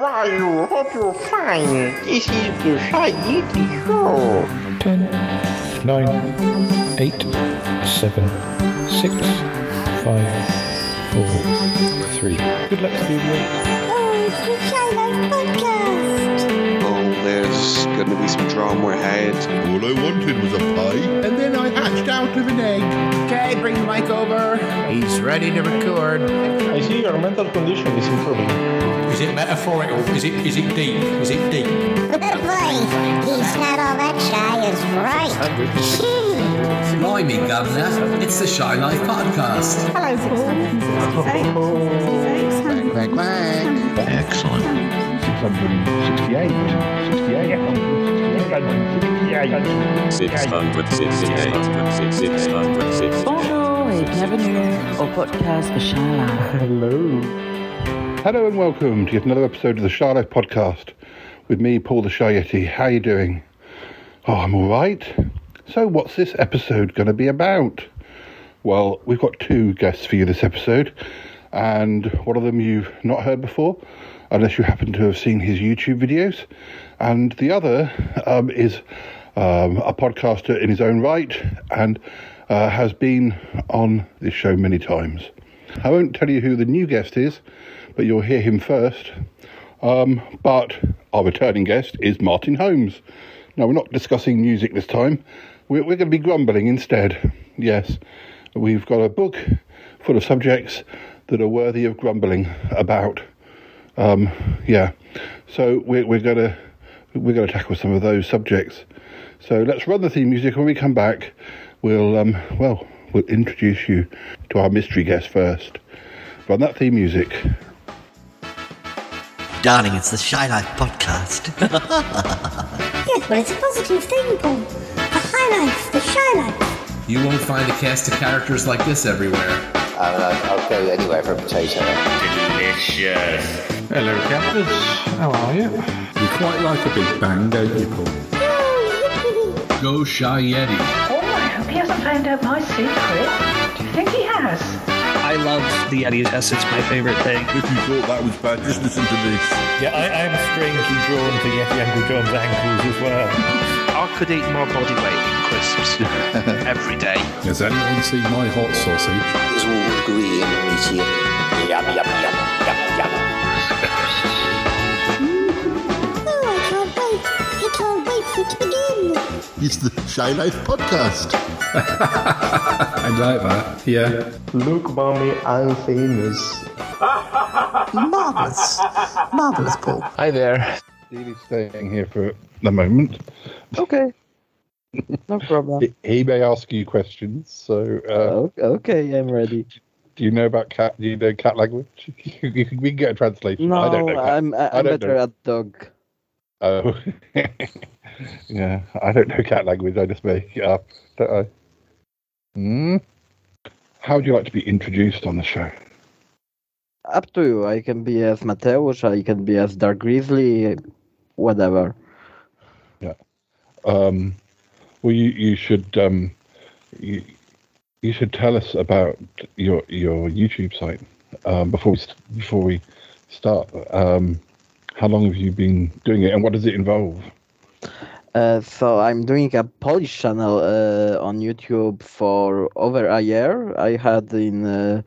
how are you? Hope you're fine. This is the Shy Yeti Show. 10, 9, 8, 7, 6, 5, 4, 3. Good luck, studio. Oh, it's the Shy Life Podcast. Oh, there's gonna be some drama ahead. All I wanted was a pie, and then I hatched out of an egg. Okay, bring the mic over. He's ready to record. I see your mental condition is improving. Is it metaphorical? Is it is it deep? Is it deep? Boy, he's not all that shy as right. Blimey, Governor, it's the Shy Life Podcast. Hello, Paul. Quack, quack. Excellent. 668. 68. 668. Bonjour et bienvenue au podcast Shala. Hello. Hello and welcome to yet another episode of the Charlotte Podcast with me, Paul the Shy Yeti. How are you doing? Oh, I'm all right. So, what's this episode going to be about? Well, we've got two guests for you this episode, and one of them you've not heard before, unless you happen to have seen his YouTube videos, and the other um, is um, a podcaster in his own right and uh, has been on this show many times. I won't tell you who the new guest is, but you'll hear him first. Um, but our returning guest is Martin Holmes. Now, we're not discussing music this time. We're, we're going to be grumbling instead. Yes, we've got a book full of subjects that are worthy of grumbling about. Um, yeah, so we're, we're going to we're going to tackle some of those subjects. So let's run the theme music. When we come back, we'll um, well we'll introduce you to our mystery guest first. Run that theme music. Darling, it's the Shy Life podcast. Yes, but it's a positive thing, Paul. The high life, the shy life. You won't find a cast of characters like this everywhere. I mean, I'll, I'll go anywhere for a potato. Delicious. Hello, captors. How are you? You quite like a big bang, don't you, Paul? Go Shy Yeti. Oh, I hope he hasn't found out my secret. Do you think he has? I love the Yeti S. It's my favorite thing. If you thought that was bad, just listen to this. Yeah, I, I am strangely drawn to Yeti Uncle John's ankles as well. I could eat my body weight in crisps every day. Has anyone seen my hot sausage? It's all gooey and meaty. Yum, yum, yum, yum, yum. Oh, I can't wait. I can't wait for it to begin. It's the Shy Life Podcast. I like that. Yeah. Look, mommy, I'm famous. Marvellous. Marvellous, Paul. Hi there. Steely's staying here for the moment. Okay. No problem. He- may ask you questions. So, uh, okay, I'm ready. do you know about cat? Do you know cat language? we can get a translation. No, I don't know. cat. I'm I- I I'm don't better know. at dog. Oh, yeah. I don't know cat language. I just make it up, don't I? Hmm. How would you like to be introduced on the show? Up to you. I can be as Mateusz. I can be as Darth Grizzly. Whatever. Um, well, you you should um, you, you should tell us about your your YouTube site um, before we before we start. Um, how long have you been doing it, and what does it involve? Uh, so I'm doing a Polish channel uh, on YouTube for over a year. I had in uh,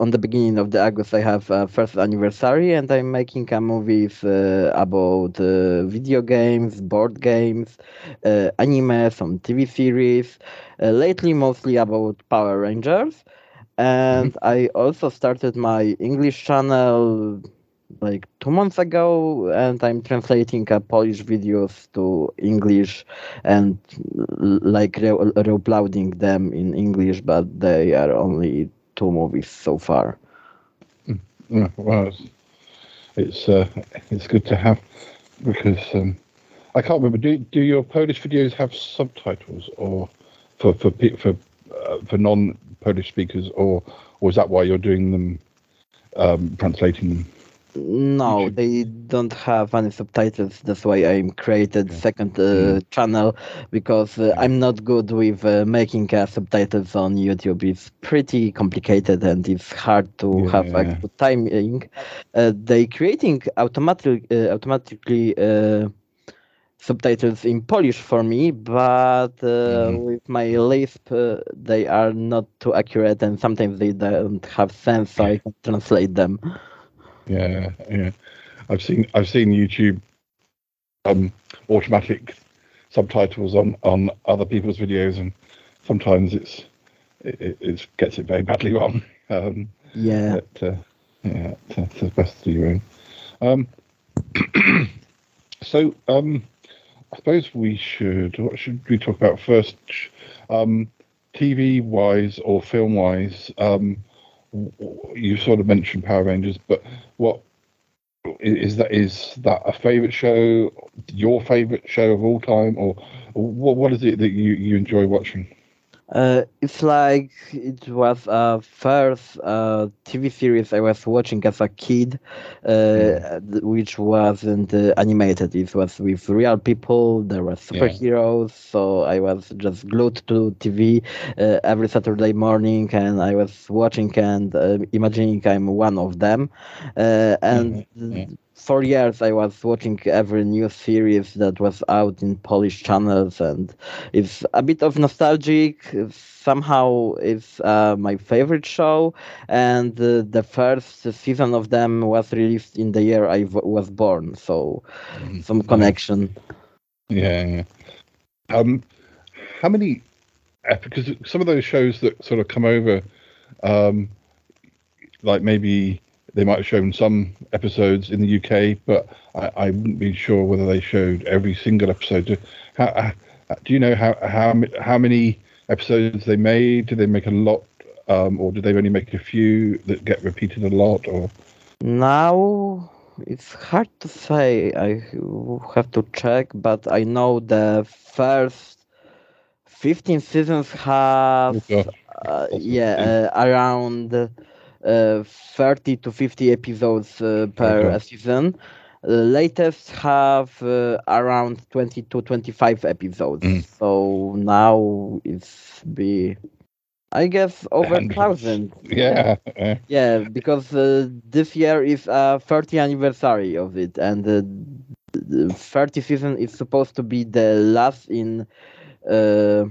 on the beginning of the August I have a first anniversary, and I'm making a movies uh, about uh, video games, board games, uh, anime, some TV series. Uh, lately, mostly about Power Rangers, and I also started my English channel like two months ago and i'm translating uh, polish videos to english and like re- re-uploading them in english but they are only two movies so far Yeah, well, it's it's, uh, it's good to have because um, I can't remember. Do do your Polish videos have subtitles or for for for uh, for non Polish speakers or or is that why you're doing them um, translating them? No, they don't have any subtitles. That's why I created second uh, mm. channel because uh, I'm not good with uh, making uh, subtitles on YouTube. It's pretty complicated and it's hard to yeah. have a good timing. Uh, they creating automatic, uh, automatically subtitles in Polish for me, but mm-hmm. with my Lisp, they are not too accurate and sometimes they don't have sense, so I can translate them. Yeah, yeah. I've seen I've seen YouTube um, automatic subtitles on on other people's videos, and sometimes it's it, it gets it very badly wrong. Um, yeah. But, uh, yeah, it's, it's best to do your own. Um, so, um, I suppose we should. What should we talk about first? Um, TV wise or film wise, um, you sort of mentioned Power Rangers, but what is that? Is that a favorite show? Your favorite show of all time, or what? What is it that you you enjoy watching? Uh, it's like it was a first uh, TV series I was watching as a kid, uh, mm. which wasn't uh, animated. It was with real people. There were superheroes, yeah. so I was just glued to TV uh, every Saturday morning, and I was watching and uh, imagining I'm one of them. and mm-hmm for years I was watching every new series that was out in Polish channels, and it's a bit of nostalgic. Somehow, it's uh, my favorite show, and uh, the first season of them was released in the year I was born, so mm-hmm. some connection. Yeah, yeah. Um, how many? Because some of those shows that sort of come over, um, like maybe they might have shown some episodes in the UK, but I, I wouldn't be sure whether they showed every single episode. How, uh, do you know how how how many episodes they made? Did they make a lot, um, or did they only make a few that get repeated a lot? Or now it's hard to say. I have to check, but I know the first fifteen seasons have oh, uh, yeah uh, around uh, 30 to 50 episodes uh, per okay. season. latest have uh, around 20 to 25 episodes. Mm. So now it's be I guess over a thousand. Yeah. Yeah, because uh, this year is a 30th anniversary of it, and uh, the 30 season is supposed to be the last in uh,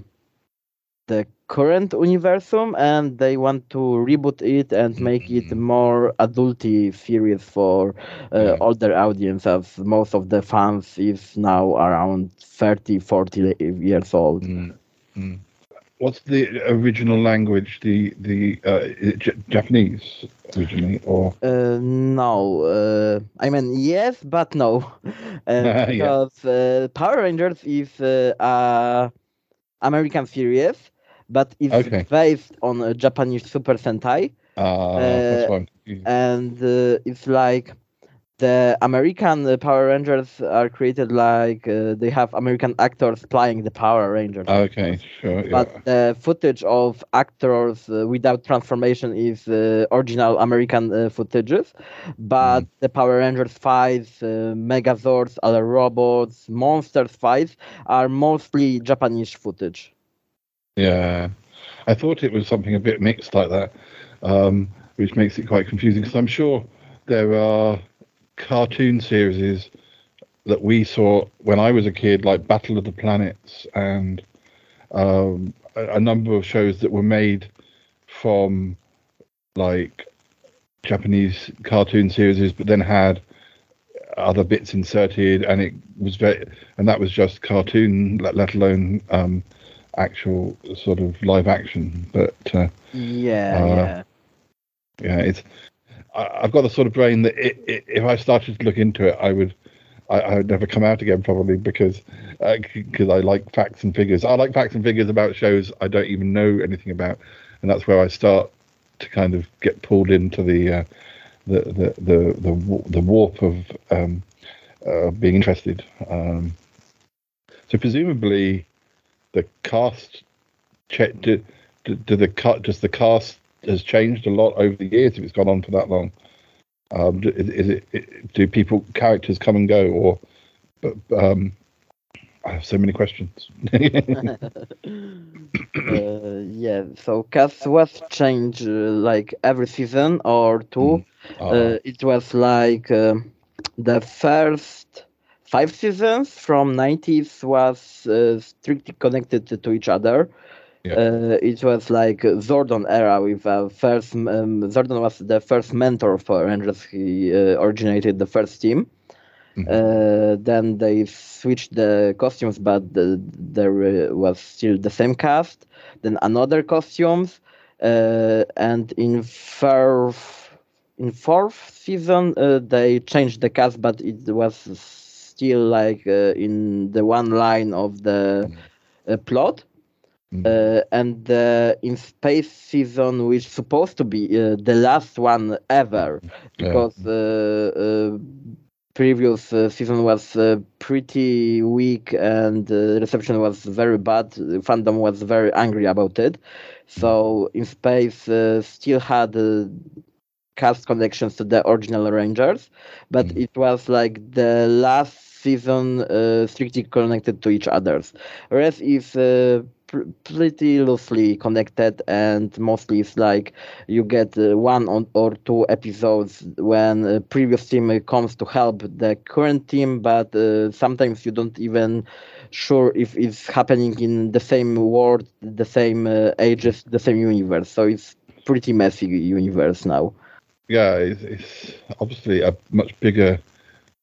the current universum and they want to reboot it and make it mm-hmm. more adulty series for uh, older audience as most of the fans is now around 30 40 years old mm-hmm. what's the original language the the uh, J- japanese originally or uh, no uh, i mean yes but no uh, because yeah. Uh, power rangers is a american series but it's okay. based on a Japanese Super Sentai. Uh, uh, and uh, it's like the American uh, Power Rangers are created like uh, they have American actors playing the Power Rangers. Okay, sure. Yeah. But the footage of actors uh, without transformation is uh, original American uh, footages. But mm. the Power Rangers fights, uh, Megazords, other robots, monsters fights are mostly Japanese footage. Yeah, I thought it was something a bit mixed like that, um, which makes it quite confusing. Because I'm sure there are cartoon series that we saw when I was a kid, like Battle of the Planets, and um, a, a number of shows that were made from like Japanese cartoon series, but then had other bits inserted, and it was very, and that was just cartoon, let, let alone um, actual sort of live action. But uh, yeah, uh, yeah, yeah. It's I, have got the sort of brain that it, it, if I started to look into it, I would. I, I would never come out again probably because because uh, I like facts and figures. I like facts and figures about shows I don't even know anything about, and that's where I start to kind of get pulled into the uh, the, the the the the warp of um, uh, being interested. Um, so presumably, the cast check do, do, do the cut does the cast has changed a lot over the years if it's gone on for that long Um, do- is, is it, do people characters come and go, or but um, I have so many questions. uh, yeah, so cast was changed uh, like every season or two. Uh, it was like uh, the first five seasons from 90s was uh, strictly connected to, each other. Uh, it was like Zordon era with uh, first um, Zordon was the first mentor for Rangers. He uh, originated the first team. Uh, then they switched the costumes, but the, there uh, was still the same cast. Then another costumes, uh, and in fourth in fourth season uh, they changed the cast, but it was still like uh, in the one line of the uh, plot. Uh, and the in space season, which supposed to be uh, the last one ever, because uh, uh, previous uh, season was uh, pretty weak and uh, reception was very bad. Fandom was very angry about it. So in space uh, still had cast connections to the original Rangers, but it was like the last season uh, strictly connected to each others. Rest is uh, pr- pretty loosely connected and mostly it's like you get uh, one on, or two episodes when uh, previous team comes to help the current team but uh, sometimes you don't even sure if it's happening in the same world the same uh, ages the same universe so it's pretty messy universe now yeah, it's, it's obviously a much bigger.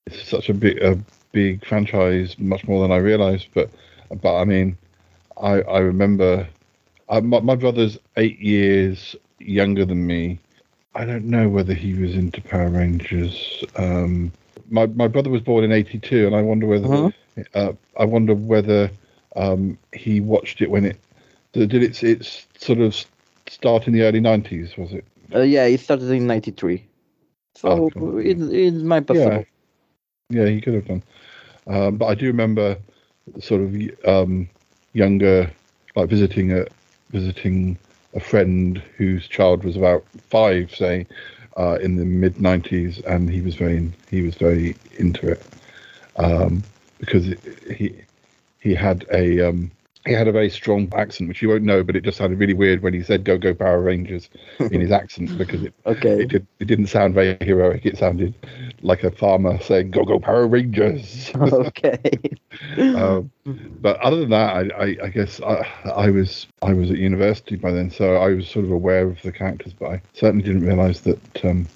It's such a big, a big franchise, much more than I realised. But, but I mean, I I remember, I, my, my brother's eight years younger than me. I don't know whether he was into Power Rangers. Um, my my brother was born in '82, and I wonder whether uh, I wonder whether um, he watched it when it did it it's sort of start in the early '90s, was it? uh, yeah it started in 93 so it, it might possible Yeah, yeah, he could have done. Um, but I do remember sort of um, younger, like visiting a visiting a friend whose child was about five, say, uh, in the mid '90s, and he was very he was very into it. Um, because he he had a um, he had a very strong accent, which you won't know, but it just sounded really weird when he said "Go Go Power Rangers" in his accent because it okay it, did, it didn't sound very heroic. It sounded like a farmer saying "Go Go Power Rangers." okay. um, but other than that, I, I, I guess I, I was I was at university by then, so I was sort of aware of the characters, but I certainly didn't realise that um,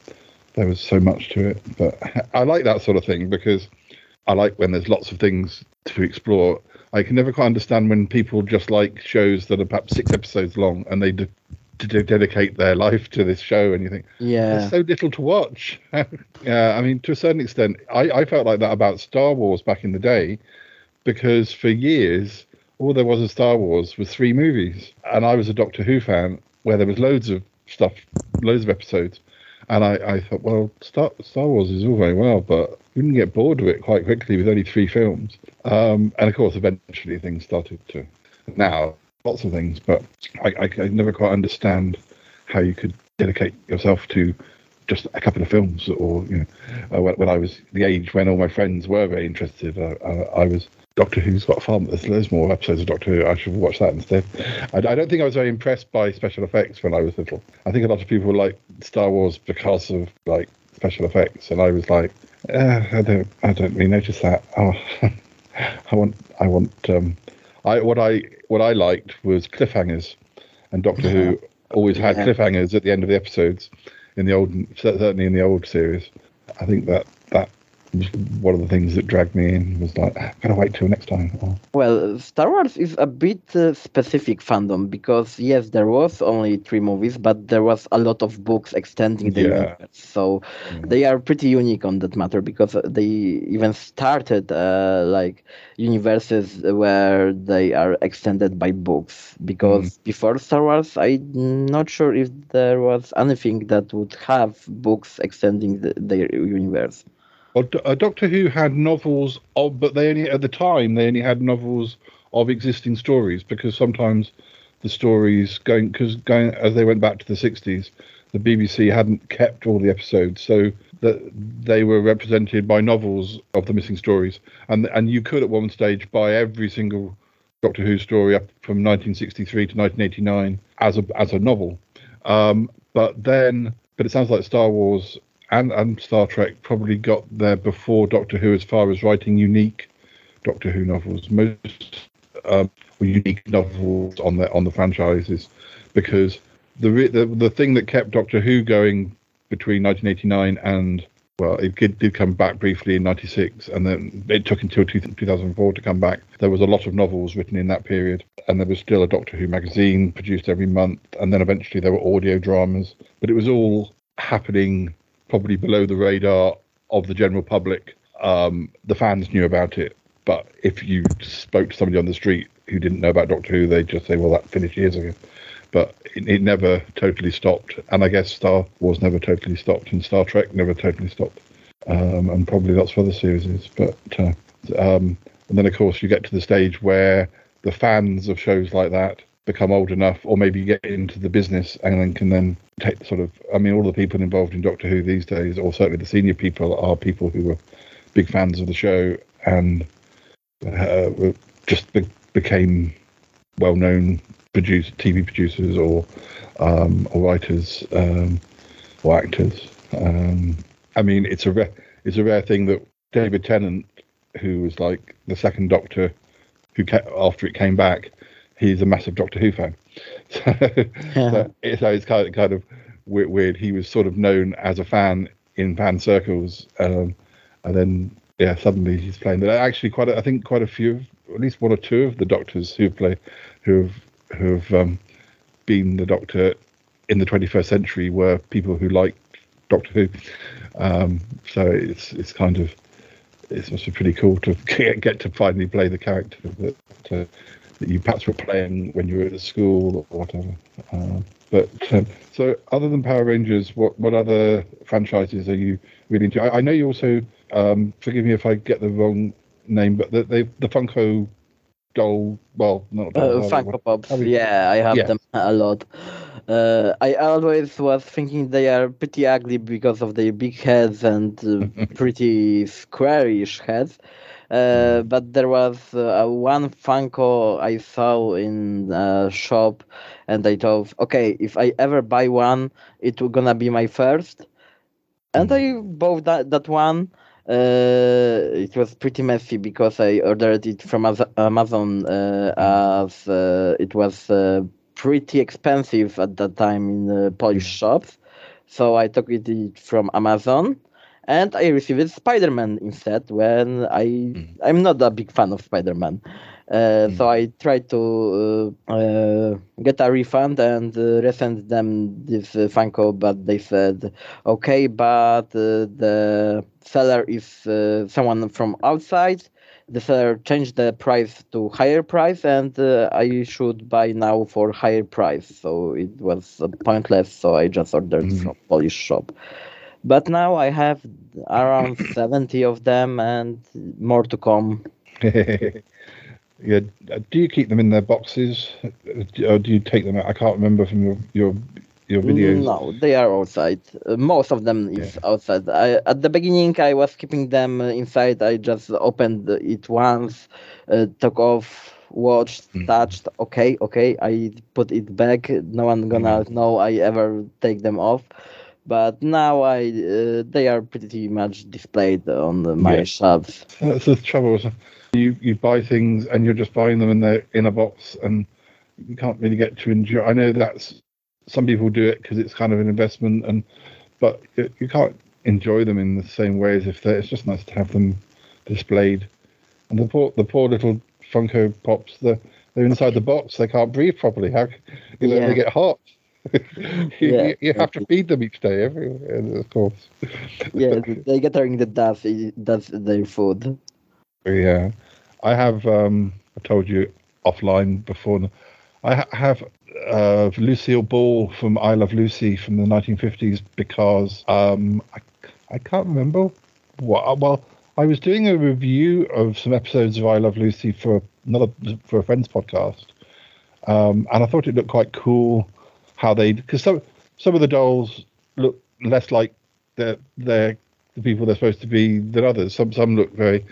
there was so much to it. But I like that sort of thing because I like when there's lots of things to explore. I can never quite understand when people just like shows that are perhaps six episodes long and they de- de- dedicate their life to this show, and you think, Yeah. there's so little to watch. yeah, I mean, to a certain extent, I, I felt like that about Star Wars back in the day, because for years all there was of Star Wars was three movies, and I was a Doctor Who fan where there was loads of stuff, loads of episodes, and I, I thought, well, Star Star Wars is all very well, but you can get bored of it quite quickly with only three films. Um, and of course, eventually things started to. Now, lots of things, but I, I, I never quite understand how you could dedicate yourself to just a couple of films, or you know, uh, when, when I was the age when all my friends were very interested, uh, uh, I was Doctor Who's got fun. There's loads more episodes of Doctor Who. I should watch that instead. I, I don't think I was very impressed by special effects when I was little. I think a lot of people like Star Wars because of like special effects, and I was like, eh, I don't, I don't really notice that. Oh, I want, I want. Um, I what I what I liked was cliffhangers, and Doctor Who always had Yeah. cliffhangers at the end of the episodes. In the old, certainly in the old series, I think that one of the things that dragged me in. Was like, "Ah, gotta wait till next time. Oh. Well, Star Wars is a bit uh, specific fandom because yes, there was only three movies, but there was a lot of books extending the Yeah. universe. So they are pretty unique on that matter because they even started uh, like universes where they are extended by books. Because before Star Wars, I'm not sure if there was anything that would have books extending the, their universe. Well, uh, Doctor Who had novels of, but they only at the time they only had novels of existing stories because sometimes the stories going because going as they went back to the sixties, the BBC hadn't kept all the episodes, so that they were represented by novels of the missing stories, and and you could at one stage buy every single Doctor Who story up from 1963 to 1989 as a as a novel. Um, but then, but it sounds like Star Wars and and Star Trek probably got there before Doctor Who as far as writing unique Doctor Who novels, most um, unique novels on the on the franchises, because the, the the thing that kept Doctor Who going between 1989 and well, it did, did come back briefly in '96, and then it took until 2004 to come back. There was a lot of novels written in that period, and there was still a Doctor Who magazine produced every month, and then eventually there were audio dramas. But it was all happening probably below the radar of the general public. Um, the fans knew about it, but if you spoke to somebody on the street who didn't know about Doctor Who, they'd just say, "Well, that finished years ago." But it, it never totally stopped, and I guess Star Wars never totally stopped, and Star Trek never totally stopped, um, and probably lots of other series. But uh, um, and then of course you get to the stage where the fans of shows like that become old enough, or maybe get into the business, and then can then take sort of. I mean, all the people involved in Doctor Who these days, or certainly the senior people, are people who were big fans of the show and uh, just be- became well-known produce TV producers or um, or writers um, or actors. Um, I mean, it's a rare it's a rare thing that David Tennant, who was like the second Doctor, who ca- after it came back, he's a massive Doctor Who fan. So, Yeah. so it's, so it's kind of kind of weird, weird. He was sort of known as a fan in fan circles, um, and then yeah, suddenly he's playing. Are actually quite a, I think quite a few, at least one or two of the Doctors who play, who have who have um, been the Doctor in the 21st century were people who liked Doctor Who. Um, so it's it's kind of it's also pretty cool to get, get to finally play the character that uh, that you perhaps were playing when you were at school or whatever. Um, but um, so other than Power Rangers, what what other franchises are you really into? I, I know you also um, forgive me if I get the wrong name, but the the, the Funko doll. Well, not Uh, doll, Funko Pops, yeah, I have Yeah. them a lot. Uh, I always was thinking they are pretty ugly because of their big heads and uh, pretty squarish heads. Uh, but there was uh, one Funko I saw in a shop, and I thought, okay, if I ever buy one, it will gonna be my first. And I bought that, that one. Uh, it was pretty messy because I ordered it from Amazon uh, as uh, it was uh, pretty expensive at that time in uh, Polish shops. So I took it from Amazon and I received Spider-Man instead when I I'm not a big fan of Spider-Man. Uh, So I tried to uh, uh, get a refund and uh, resend them this uh, Funko, but they said, okay, but uh, the seller is uh, someone from outside. The seller changed the price to higher price, and uh, I should buy now for higher price. So it was uh, pointless. So I just ordered from Polish shop. But now I have around 70 of them and more to come. yeah. Do you keep them in their boxes, or do you take them out? I can't remember from your your your videos. No, they are outside. Uh, most of them is outside. I, at the beginning, I was keeping them uh, inside. I just opened it once, uh, took off, watched, touched. Okay, okay. I put it back. No one gonna know I ever take them off. But now I, uh, they are pretty much displayed on the, my Yeah. shelves. That's the trouble. You you buy things and you're just buying them and they're in a box and you can't really get to enjoy. I know that's some people do it because it's kind of an investment and but you, you can't enjoy them in the same way as if they it's just nice to have them displayed. And the poor the poor little Funko Pops they're they're inside the box. They can't breathe properly. How you know, Yeah. they get hot. you, Yeah, you, have to feed them each day, every of course. Yeah, they get in the dust. it- That's their food. Yeah, I have. Um, I told you offline before. I ha- have uh, Lucille Ball from I Love Lucy from the 1950s because um, I, I can't remember what. Well, I was doing a review of some episodes of I Love Lucy for another for a friend's podcast, um, and I thought it looked quite cool how they because some some of the dolls look less like they're they're the people they're supposed to be than others. Some some look very,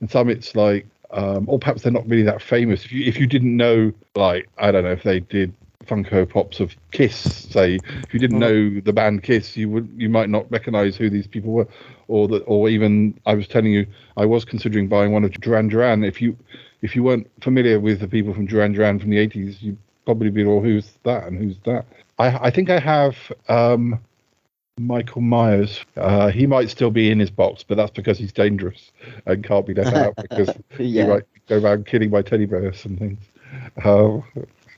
and some it's like, um, or perhaps they're not really that famous. If you if you didn't know, like I don't know if they did Funko Pops of Kiss, say, if you didn't know the band Kiss, you would you might not recognise who these people were, or that, or even I was telling you, I was considering buying one of Duran Duran. If you if you weren't familiar with the people from Duran Duran from the 80s, you'd probably be, well, who's that and who's that? I, I think I have um, Michael Myers. Uh, he might still be in his box, but that's because he's dangerous and can't be let out because Yeah. he might go around killing my teddy bears and things. Uh,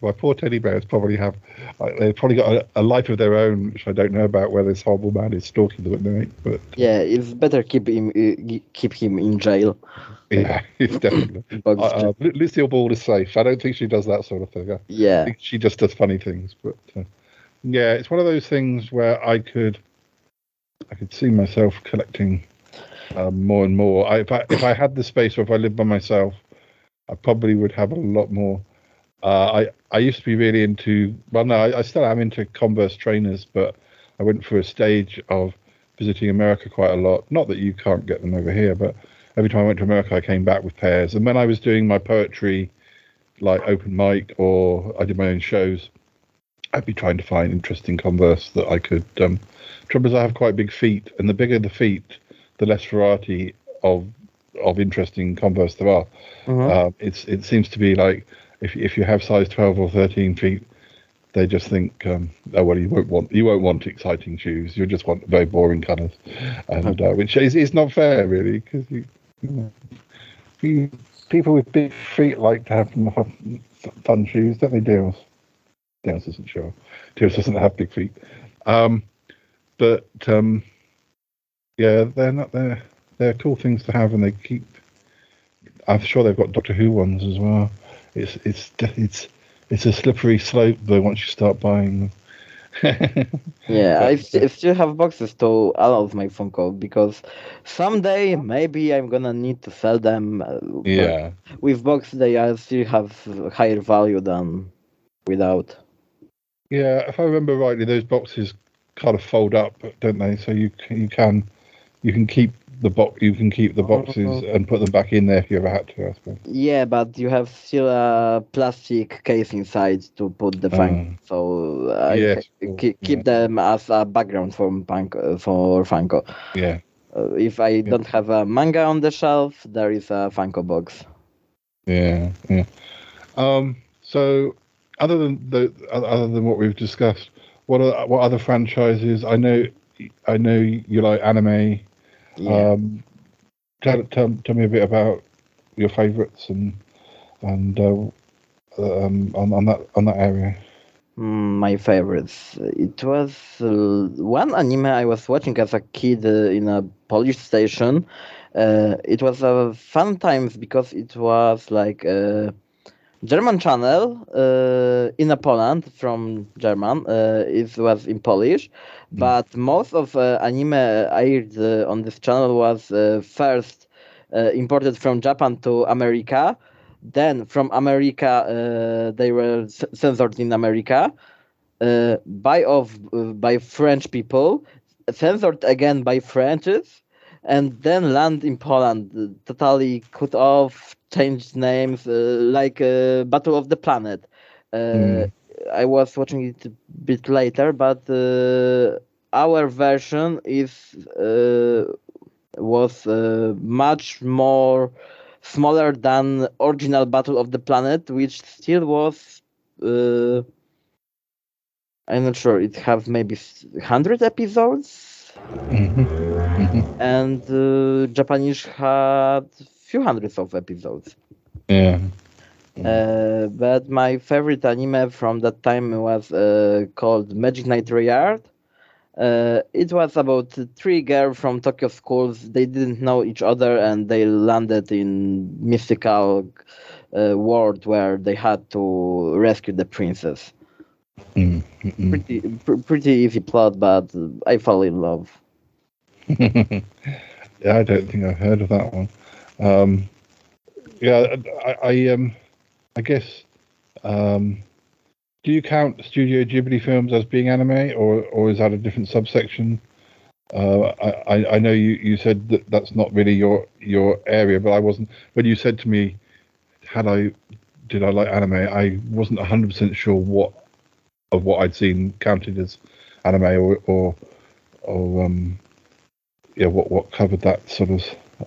my poor teddy bears probably have, uh, they've probably got a, a life of their own, which I don't know about, where this horrible man is stalking them at night. But Yeah, it's better keep him uh, keep him in jail. yeah, it's definitely. Uh, uh, Lucille Ball is safe. I don't think she does that sort of thing. I Yeah. she just does funny things. But uh, yeah, it's one of those things where I could, I could see myself collecting um, more and more. I, if I if I had the space, or if I lived by myself, I probably would have a lot more. Uh, I I used to be really into. Well, no, I, I still am into Converse trainers, but I went through a stage of visiting America quite a lot. Not that you can't get them over here, but every time I went to America, I came back with pairs. And when I was doing my poetry, like open mic, or I did my own shows, I'd be trying to find interesting Converse that I could. Um, trouble is, I have quite big feet, and the bigger the feet, the less variety of of interesting Converse there are. Mhm. Uh, it's it seems to be like if if you have size twelve or thirteen feet, they just think, um, oh well, you won't want you won't want exciting shoes. You'll just want very boring colours, and uh, which is is not fair really because you, you know, you, people with big feet like to have f- fun shoes, don't they, Deals? Deals isn't sure. Deals doesn't have big feet, um, but um, yeah, they're not they're they're cool things to have, and they keep. I'm sure they've got Doctor Who ones as well. It's it's it's it's a slippery slope though once you start buying them. Yeah, I, I still have boxes to all of my Funko because someday maybe I'm gonna need to sell them. uh, Yeah. With box, they are still have higher value than without. Yeah, if I remember rightly, those boxes kind of fold up, don't they? So you you can you can keep the box you can keep the boxes and put them back in there if you ever had to. I suppose. Yeah, but you have still a plastic case inside to put the Funko. So Yes, ca- keep, keep them as a background for Funko. For Funko. Yeah. Uh, if I don't have a manga on the shelf, there is a Funko box. Yeah, yeah. Um. So, other than the other than what we've discussed, what are what other franchises? I know, I know you like anime. Um. Tell, tell tell me a bit about your favourites and and uh, um on, on that on that area. Mm, my favorites. It was uh, one anime I was watching as a kid uh, in a Polish station. Uh, it was a fun times because it was like a German channel uh, in Poland from German. Uh, it was in Polish, but most of uh, anime aired uh, on this channel was uh, first uh, imported from Japan to America. Then from America, uh, they were censored in America uh, by of uh, by French people, censored again by Frenches, and then land in Poland, totally cut off, changed names, uh, like uh, Battle of the Planet. Uh, Mm. I was watching it a bit later, but uh, our version is uh, was uh, much more smaller than original Battle of the Planet, which still was. Uh, I'm not sure. It have maybe hundred episodes, Mm-hmm. and uh, Japanese had few hundreds of episodes. Yeah. Uh, but my favorite anime from that time was uh, called Magic Knight Rayearth. Uh, it was about three girls from Tokyo schools. They didn't know each other, and they landed in mystical uh, world where they had to rescue the princess. Mm-hmm. Pretty, pr- pretty easy plot, but I fell in love. yeah, I don't think I've heard of that one. Um, yeah, I, I um, I guess um, do you count Studio Ghibli films as being anime, or or is that a different subsection? Uh, I I know you, you said that that's not really your your area, but I wasn't when you said to me, had I did I like anime? I wasn't hundred percent sure what of what I'd seen counted as anime or or or um yeah what what covered that sort of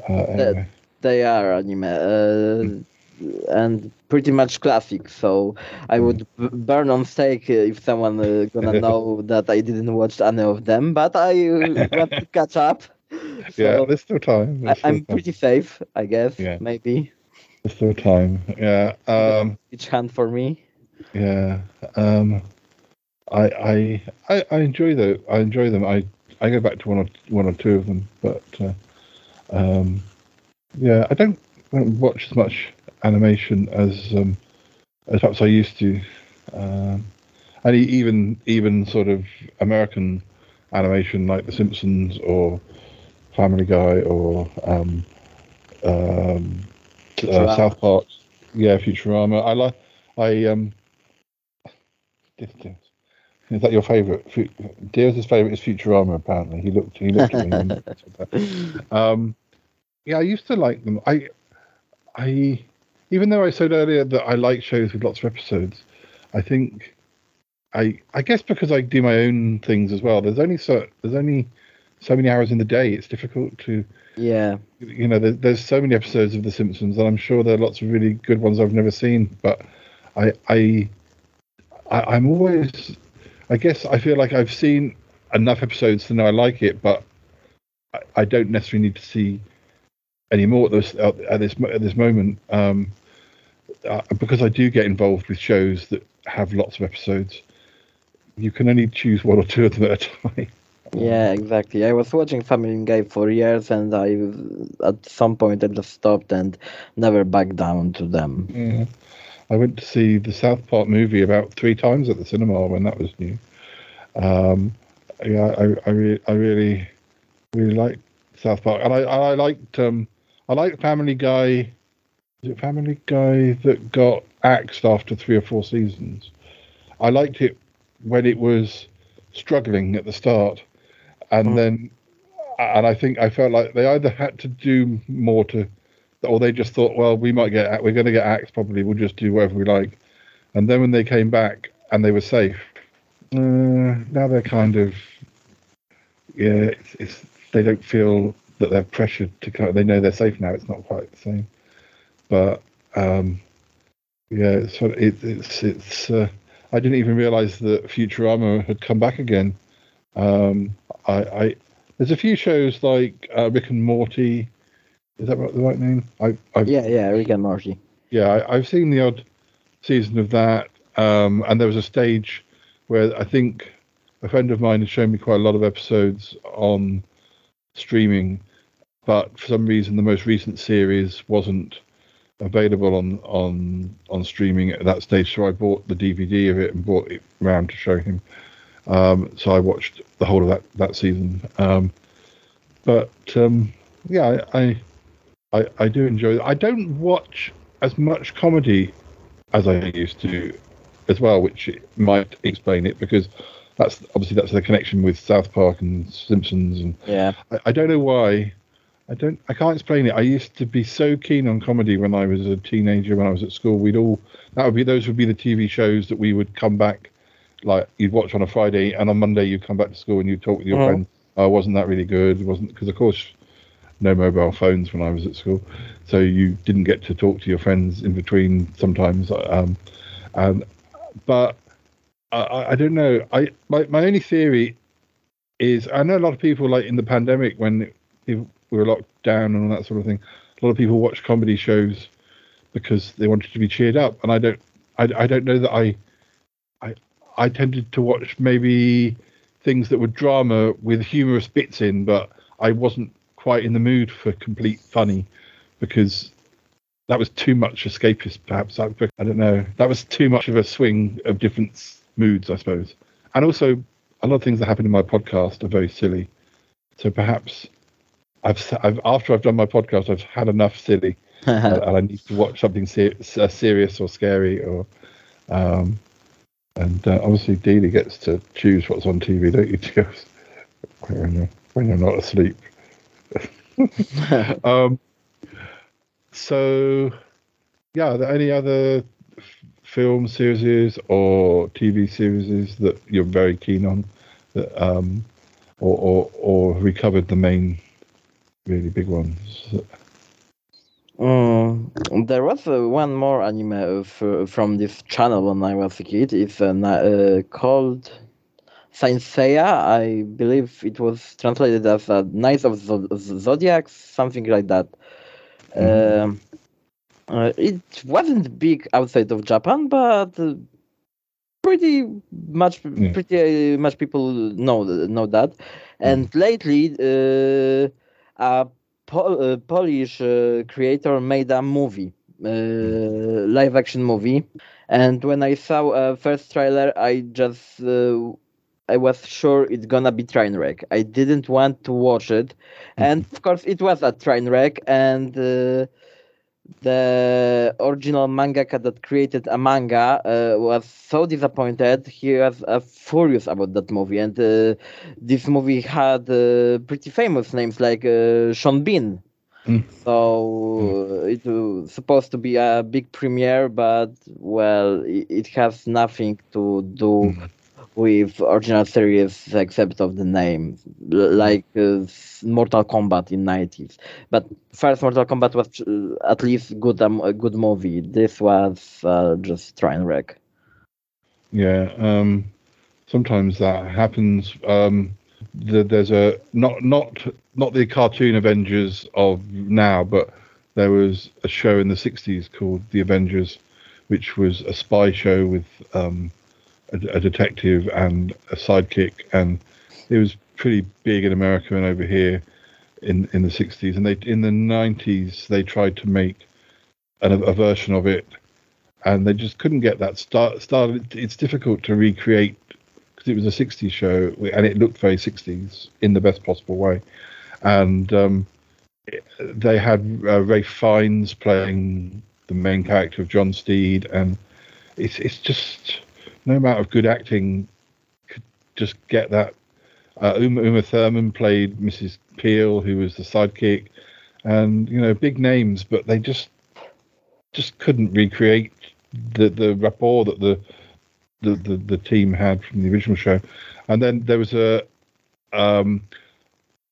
uh, area. They are anime. Uh, and pretty much classic. So I would b- burn on stake if someone uh, gonna know that I didn't watch any of them. But I uh, want to catch up. So yeah, there's still time. There's I, am pretty safe, I guess. Yeah. Maybe. There's still time. Yeah. Um, Each hand for me. Yeah. Um, I, I I I enjoy the I enjoy them. I I go back to one or one or two of them, but uh, um, yeah, I don't, I don't watch as much animation as um, as perhaps I used to, um, and even even sort of American animation like The Simpsons or Family Guy or um, um, uh, South Park. Yeah, Futurama. I like. I um. Is that your favourite? Deers' favourite is Futurama. Apparently, he looked. He looked at me. um, yeah, I used to like them. I, I, even though I said earlier that I like shows with lots of episodes, I think, I, I guess because I do my own things as well. There's only so there's only so many hours in the day. It's difficult to. Yeah. You know, there's, there's so many episodes of The Simpsons, and I'm sure there are lots of really good ones I've never seen. But I, I, I I'm always, I guess I feel like I've seen enough episodes to know I like it, but I, I don't necessarily need to see anymore at this at this at this moment um, uh, because I do get involved with shows that have lots of episodes. You can only choose one or two of them at a time. Yeah, exactly. I was watching Family Guy for years, and I at some point I just stopped and never back down to them. Yeah. I went to see the South Park movie about three times at the cinema when that was new. Um, yeah, I, I, really, I really, really liked South Park, and I, I liked um, I like Family Guy. Is it Family Guy that got axed after three or four seasons? I liked it when it was struggling at the start, and mm. then, and I think I felt like they either had to do more to, or they just thought, well, we might get, we're going to get axed probably. We'll just do whatever we like, and then when they came back and they were safe, uh, now they're kind of, yeah, it's, it's they don't feel that they're pressured to come. they know they're safe now. It's not quite the same, but um, yeah, it's it, it's it's. Uh, I didn't even realize that Futurama had come back again. Um, I, I there's a few shows like uh, Rick and Morty. Is that the right name? I, I've, yeah, yeah, Rick and Morty. Yeah, I, have seen the odd season of that, um, and there was a stage where I think a friend of mine had shown me quite a lot of episodes on streaming, but for some reason the most recent series wasn't available on on on streaming at that stage. So I bought the DVD of it and brought it around to show him. Um, so I watched the whole of that that season. Um, but um, yeah, I, I I do enjoy it. I don't watch as much comedy as I used to, as well, which might explain it because that's obviously that's the connection with South Park and Simpsons and yeah. I, I don't know why I don't. I can't explain it. I used to be so keen on comedy when I was a teenager. When I was at school, we'd all that would be those would be the TV shows that we would come back, like you'd watch on a Friday, and on Monday you'd come back to school and you'd talk with your uh-huh. friends. Oh, wasn't that really good? wasn't because of course no mobile phones when I was at school, so you didn't get to talk to your friends in between sometimes. Um, and but I, I don't know. I my my only theory is I know a lot of people like in the pandemic when we were locked down and all that sort of thing. A lot of people watch comedy shows because they wanted to be cheered up, and I don't. I, I don't know that I. I I tended to watch maybe things that were drama with humorous bits in, but I wasn't quite in the mood for complete funny because that was too much escapist. Perhaps I, I don't know. That was too much of a swing of different moods, I suppose. And also, a lot of things that happen in my podcast are very silly. So perhaps I've, I've after I've done my podcast, I've had enough silly, and, and, I need to watch something ser- uh, serious or scary or. Um, And uh, obviously, Dealey gets to choose what's on TV, don't you? When you're, when you're not asleep. um, so, yeah, are there any other f- film series or TV series that you're very keen on, that, um, or, or or have we covered the main, really big ones? Um, there was uh, one more anime of, uh, from this channel when I was a kid. It's uh, uh, called Saint Seiya. I believe it was translated as uh, Knights of Zo- Zodiac, something like that. Um, uh, it wasn't big outside of Japan, but pretty much Yeah. pretty uh, much people know know that. And lately, uh, a po- Polish uh, creator made a movie, live action movie. And when I saw a first trailer, I just uh, I was sure it's gonna be train wreck. I didn't want to watch it, and of course it was a train wreck, And uh, the original mangaka that created a manga uh, was so disappointed. He was uh, furious about that movie, and uh, this movie had uh, pretty famous names like uh, Sean Bean. So uh, it was supposed to be a big premiere, but well, it, it has nothing to do with original series except of the name, like uh, Mortal Kombat in 90s. But first Mortal Kombat was uh, at least good um, a good movie. This was uh, just train wreck. Yeah, um, sometimes that happens. Um, the, there's a not not not the cartoon Avengers of now, but there was a show in the '60s called The Avengers, which was a spy show with um, a, a detective and a sidekick, and it was pretty big in America and over here in in the '60s. And they in the '90s they tried to make an, a version of it and they just couldn't get that start started. It's difficult to recreate because it was a 60s show and it looked very 60s in the best possible way. And um, they had uh, Ralph Fiennes playing the main character of John Steed, and it's it's just no amount of good acting could just get that. Uh, Uma, Uma Thurman played Mrs. Peel, who was the sidekick, and you know big names, but they just just couldn't recreate the the rapport that the the, the, the team had from the original show. And then there was a um,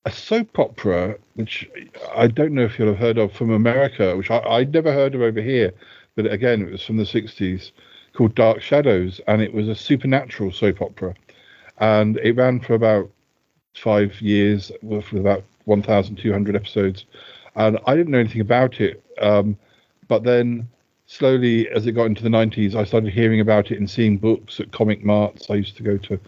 a soap opera which I don't know if you'll have heard of from America, which I, I'd never heard of over here, but again it was from the '60s, called Dark Shadows, and it was a supernatural soap opera, and it ran for about five years with about 1,200 episodes, and I didn't know anything about it. Um, but then slowly, as it got into the 90s, I started hearing about it and seeing books at comic marts. I used to go to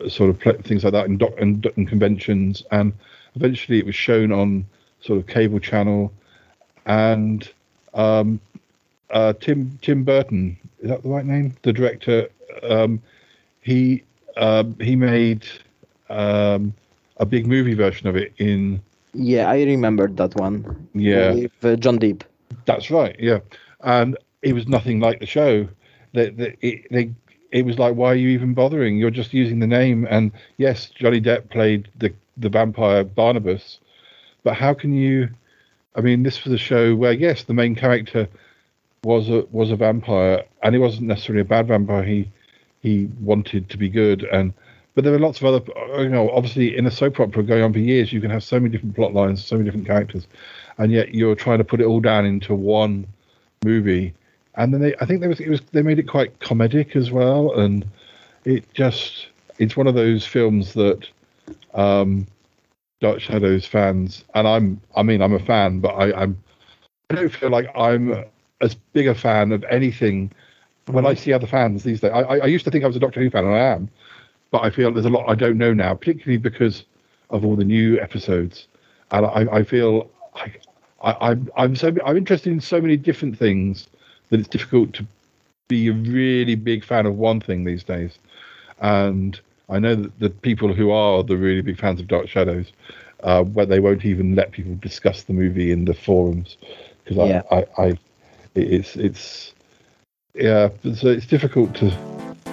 uh, sort of things like that in, doc- and, and conventions, and eventually it was shown on sort of cable channel. And um, uh, Tim Tim Burton is that the right name? The director. Um, he um, he made um, a big movie version of it in Yeah, I remember that one. Yeah. with uh, John Depp. That's right. Yeah, and it was nothing like the show. That that it they it was like, why are you even bothering? You're just using the name. And yes, Johnny Depp played the the vampire Barnabas, but how can you? I mean, this was a show where yes, the main character was a was a vampire, and he wasn't necessarily a bad vampire. He he wanted to be good, and but there were lots of other. You know, obviously in a soap opera going on for years, you can have so many different plot lines, so many different characters, and yet you're trying to put it all down into one movie. And then they, I think there was it was they made it quite comedic as well, and it just it's one of those films that um, Dark Shadows fans, and I'm I mean I'm a fan, but I, I'm I don't feel like I'm as big a fan of anything when I see other fans these days. I, I I used to think I was a Doctor Who fan, and I am, but I feel there's a lot I don't know now, particularly because of all the new episodes, and I, I feel I, I, I'm I'm so I'm interested in so many different things that it's difficult to be a really big fan of one thing these days. And I know that the people who are the really big fans of Dark Shadows, uh, where they won't even let people discuss the movie in the forums because Yeah. I, I, I, it's it's yeah, so it's difficult to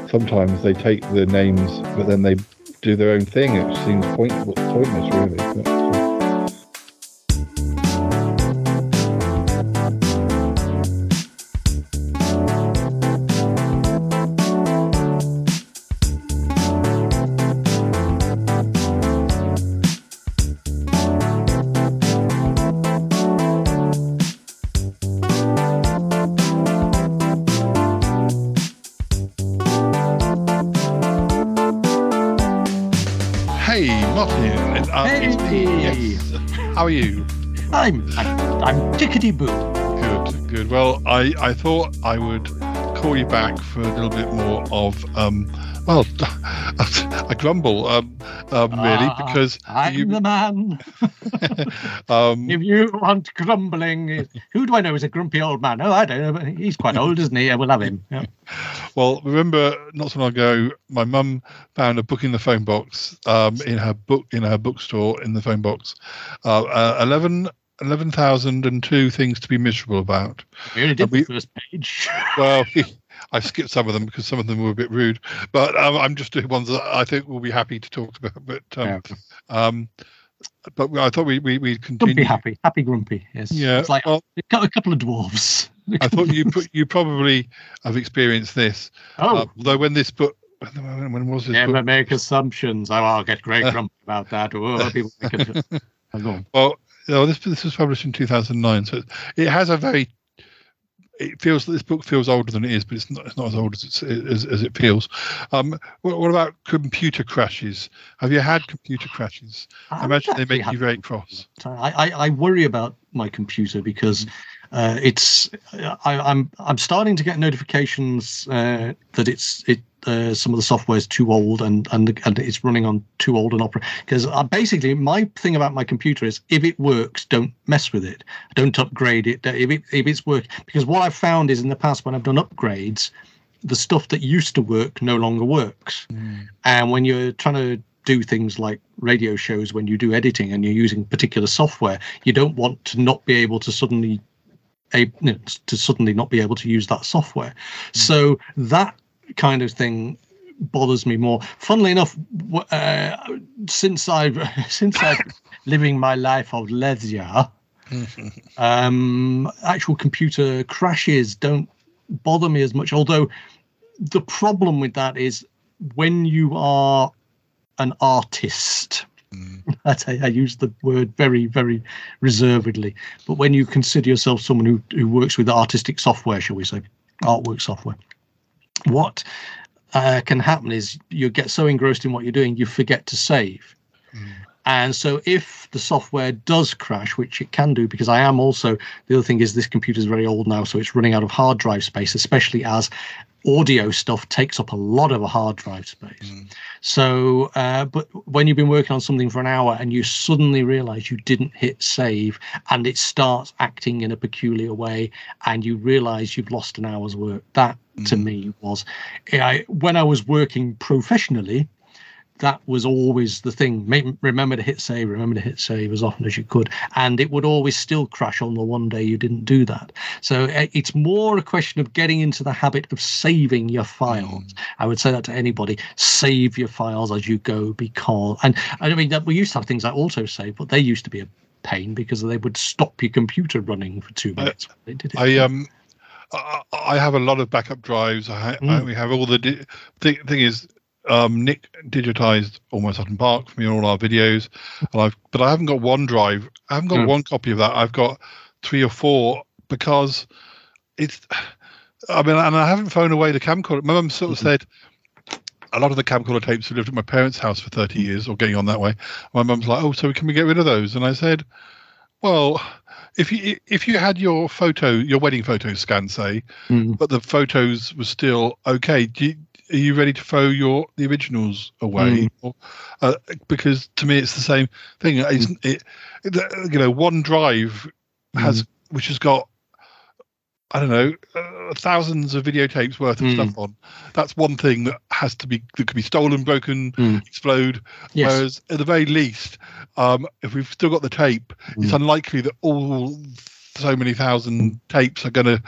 sometimes they take the names, but then they do their own thing. It seems point, pointless, really. But, Martin. Uh, it's me. Yes. How are you? I'm I'm, I'm tickety boo. Good, good. Well, I, I thought I would call you back for a little bit more of, um, well, I grumble, um, um, really, Ah, because I'm you, the man. um, if you want grumbling, who do I know is a grumpy old man? Oh, I don't know, but he's quite old, isn't he? Yeah, we'll have him. Yeah. Well, remember not so long ago, my mum found a book in the phone box, um, in her book in her bookstore in the phone box, uh, uh, 11 11,002 things to be miserable about. We only did we- the first page. Well, I skipped some of them because some of them were a bit rude, but um, I'm just doing ones that I think we'll be happy to talk about. But um, um, but I thought we we we Grumpy continue. happy, happy grumpy. Yes. Yeah, It's like well- a a couple of dwarves. I thought you put, you probably have experienced this. Oh. Uh, although when this book when, when was this Never book? make assumptions. Oh, I'll get great grumpy about that. Oh, people make it. Oh. Well, know, this this was published in 2009, so it has a very. It feels that this book feels older than it is, but it's not. It's not as old as it's, as, as it feels. Um, what, what about computer crashes? Have you had computer crashes? I imagine they make you very cross. I, I, I worry about my computer because uh, it's I, I'm I'm starting to get notifications uh, that it's it uh, some of the software is too old and and and it's running on too old an opera because uh, basically my thing about my computer is if it works don't mess with it. Don't upgrade it. If it if it's work because what I've found is in the past when I've done upgrades the stuff that used to work no longer works. And when you're trying to do things like radio shows, when you do editing and you're using particular software, you don't want to not be able to suddenly a, you know, to suddenly not be able to use that software. So that kind of thing bothers me more. Funnily enough, uh, since I've since I've living my life of leisure, um, actual computer crashes don't bother me as much. Although the problem with that is when you are an artist. I, say- I use the word very, very reservedly. But when you consider yourself someone who, who works with artistic software, shall we say, artwork software, what uh, can happen is you get so engrossed in what you're doing, you forget to save. And so, if the software does crash, which it can do, because I am also the other thing is this computer is very old now, so it's running out of hard drive space, especially as audio stuff takes up a lot of a hard drive space. So, uh, but when you've been working on something for an hour and you suddenly realize you didn't hit save and it starts acting in a peculiar way and you realize you've lost an hour's work, that to me was, I, when I was working professionally, that was always the thing. Make, remember to hit save, remember to hit save as often as you could. And it would always still crash on the one day you didn't do that. So uh, it's more a question of getting into the habit of saving your files. I would say that to anybody save your files as you go because, and I mean, that we used to have things like autosave, but they used to be a pain because they would stop your computer running for two minutes. did it. I um, I, I have a lot of backup drives. I, I we have all the thing. Thing is, um, Nick digitized almost Sutton Park for me all our videos, and I've but I haven't got one drive. I haven't got Mm. one copy of that. I've got three or four because it's. I mean, and I haven't thrown away the camcorder. My mum sort of said a lot of the camcorder tapes have lived at my parents' house for 30 years or getting on that way. My mum's like, oh, so can we get rid of those? And I said, well, if you if you had your photo, your wedding photo scanned, say, but the photos were still okay, do you, are you ready to throw your the originals away? Or, uh, because to me, it's the same thing. It's, it, the- you know, one drive has which has got I don't know, uh, thousands of videotapes worth of stuff on. That's one thing that has to be that could be stolen, broken, explode. Yes. Whereas at the very least, um, if we've still got the tape, it's unlikely that all so many thousand tapes are going to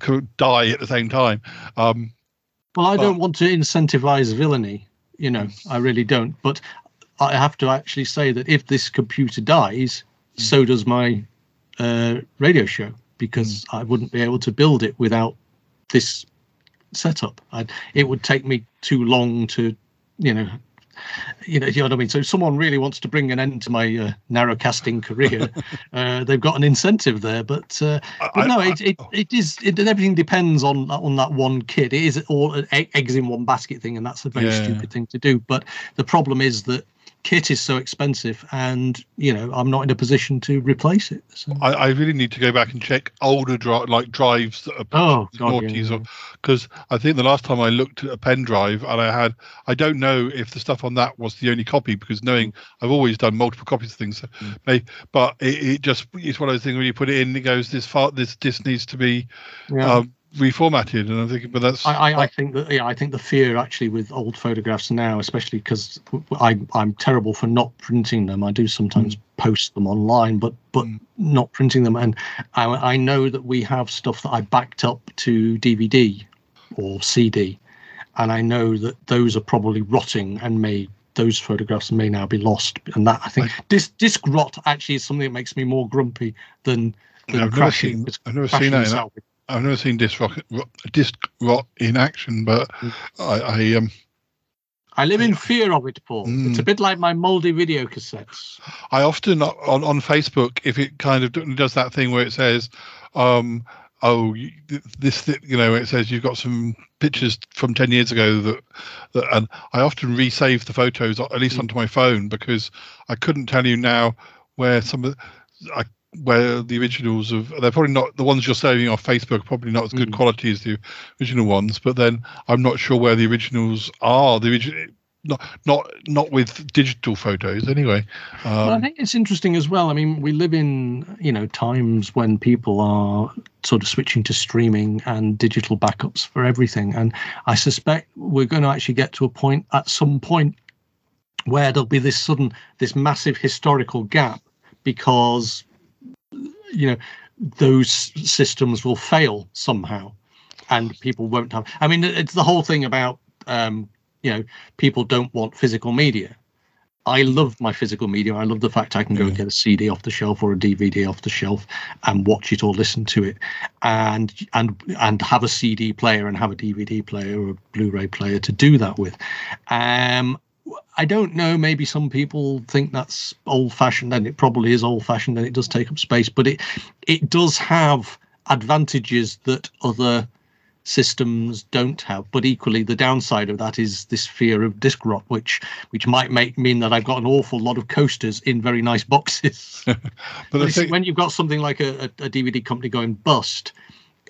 co- die at the same time. Um, Well, I But- don't want to incentivize villainy. You know, mm. I really don't. But I have to actually say that if this computer dies, mm. so does my uh, radio show because mm. I wouldn't be able to build it without this setup. I'd, it would take me too long to, you know, you know, you know what I mean. So, if someone really wants to bring an end to my uh, narrowcasting career. uh, they've got an incentive there, but uh, but no, I- it, it it is. It, everything depends on on that one kid. It is all eggs in one basket thing, and that's a very Yeah. stupid thing to do. But the problem is that kit is so expensive, and you know, I'm not in a position to replace it. So. I, I really need to go back and check older dri- like drives that are Oh, God, yeah, because I think the last time I looked at a pen drive and I had I don't know if the stuff on that was the only copy because knowing Mm. I've always done multiple copies of things, so may, but it, it just it's one of those things when you put it in, it goes this far this this needs to be Yeah. um, reformatted, and I'm thinking, but that's I, I, I think that yeah, I think the fear actually with old photographs now, especially because I I'm terrible for not printing them. I do sometimes mm. post them online, but but mm. not printing them. And I, I know that we have stuff that I backed up to DVD or CD, and I know that those are probably rotting and may those photographs may now be lost. And that I think this disc rot actually is something that makes me more grumpy than than I've never crashing. seen I've never seen that. I've never seen disc rock, disc rot in action, but Mm. I, I um I live in fear of it, Paul. It's a bit like my mouldy video cassettes. I often on on Facebook, if it kind of does that thing where it says, um, "Oh, this," you know, it says you've got some pictures from ten years ago that, that, and I often resave the photos at least onto my phone because I couldn't tell you now where some of, I where the originals of they're probably not the ones you're saving off Facebook probably not as good quality as the original ones, but then I'm not sure where the originals are. The original. Not, not, not with digital photos anyway. Um, Well, I think it's interesting as well. I mean, we live in you know times when people are sort of switching to streaming and digital backups for everything, and I suspect we're going to actually get to a point at some point where there'll be this sudden, this massive historical gap because you know those systems will fail somehow, and people won't have. I mean, it's the whole thing about um, you know people don't want physical media. I love my physical media. I love the fact I can go and get a CD off the shelf or a DVD off the shelf and watch it or listen to it, and and and have a CD player and have a DVD player or a Blu-ray player to do that with. Um, I don't know. Maybe some people think that's old-fashioned, and it probably is old-fashioned, and it does take up space. But it it does have advantages that other systems don't have. But equally, the downside of that is this fear of disc rot, which which might make mean that I've got an awful lot of coasters in very nice boxes. but But when you've got something like a, a, a DVD company going bust,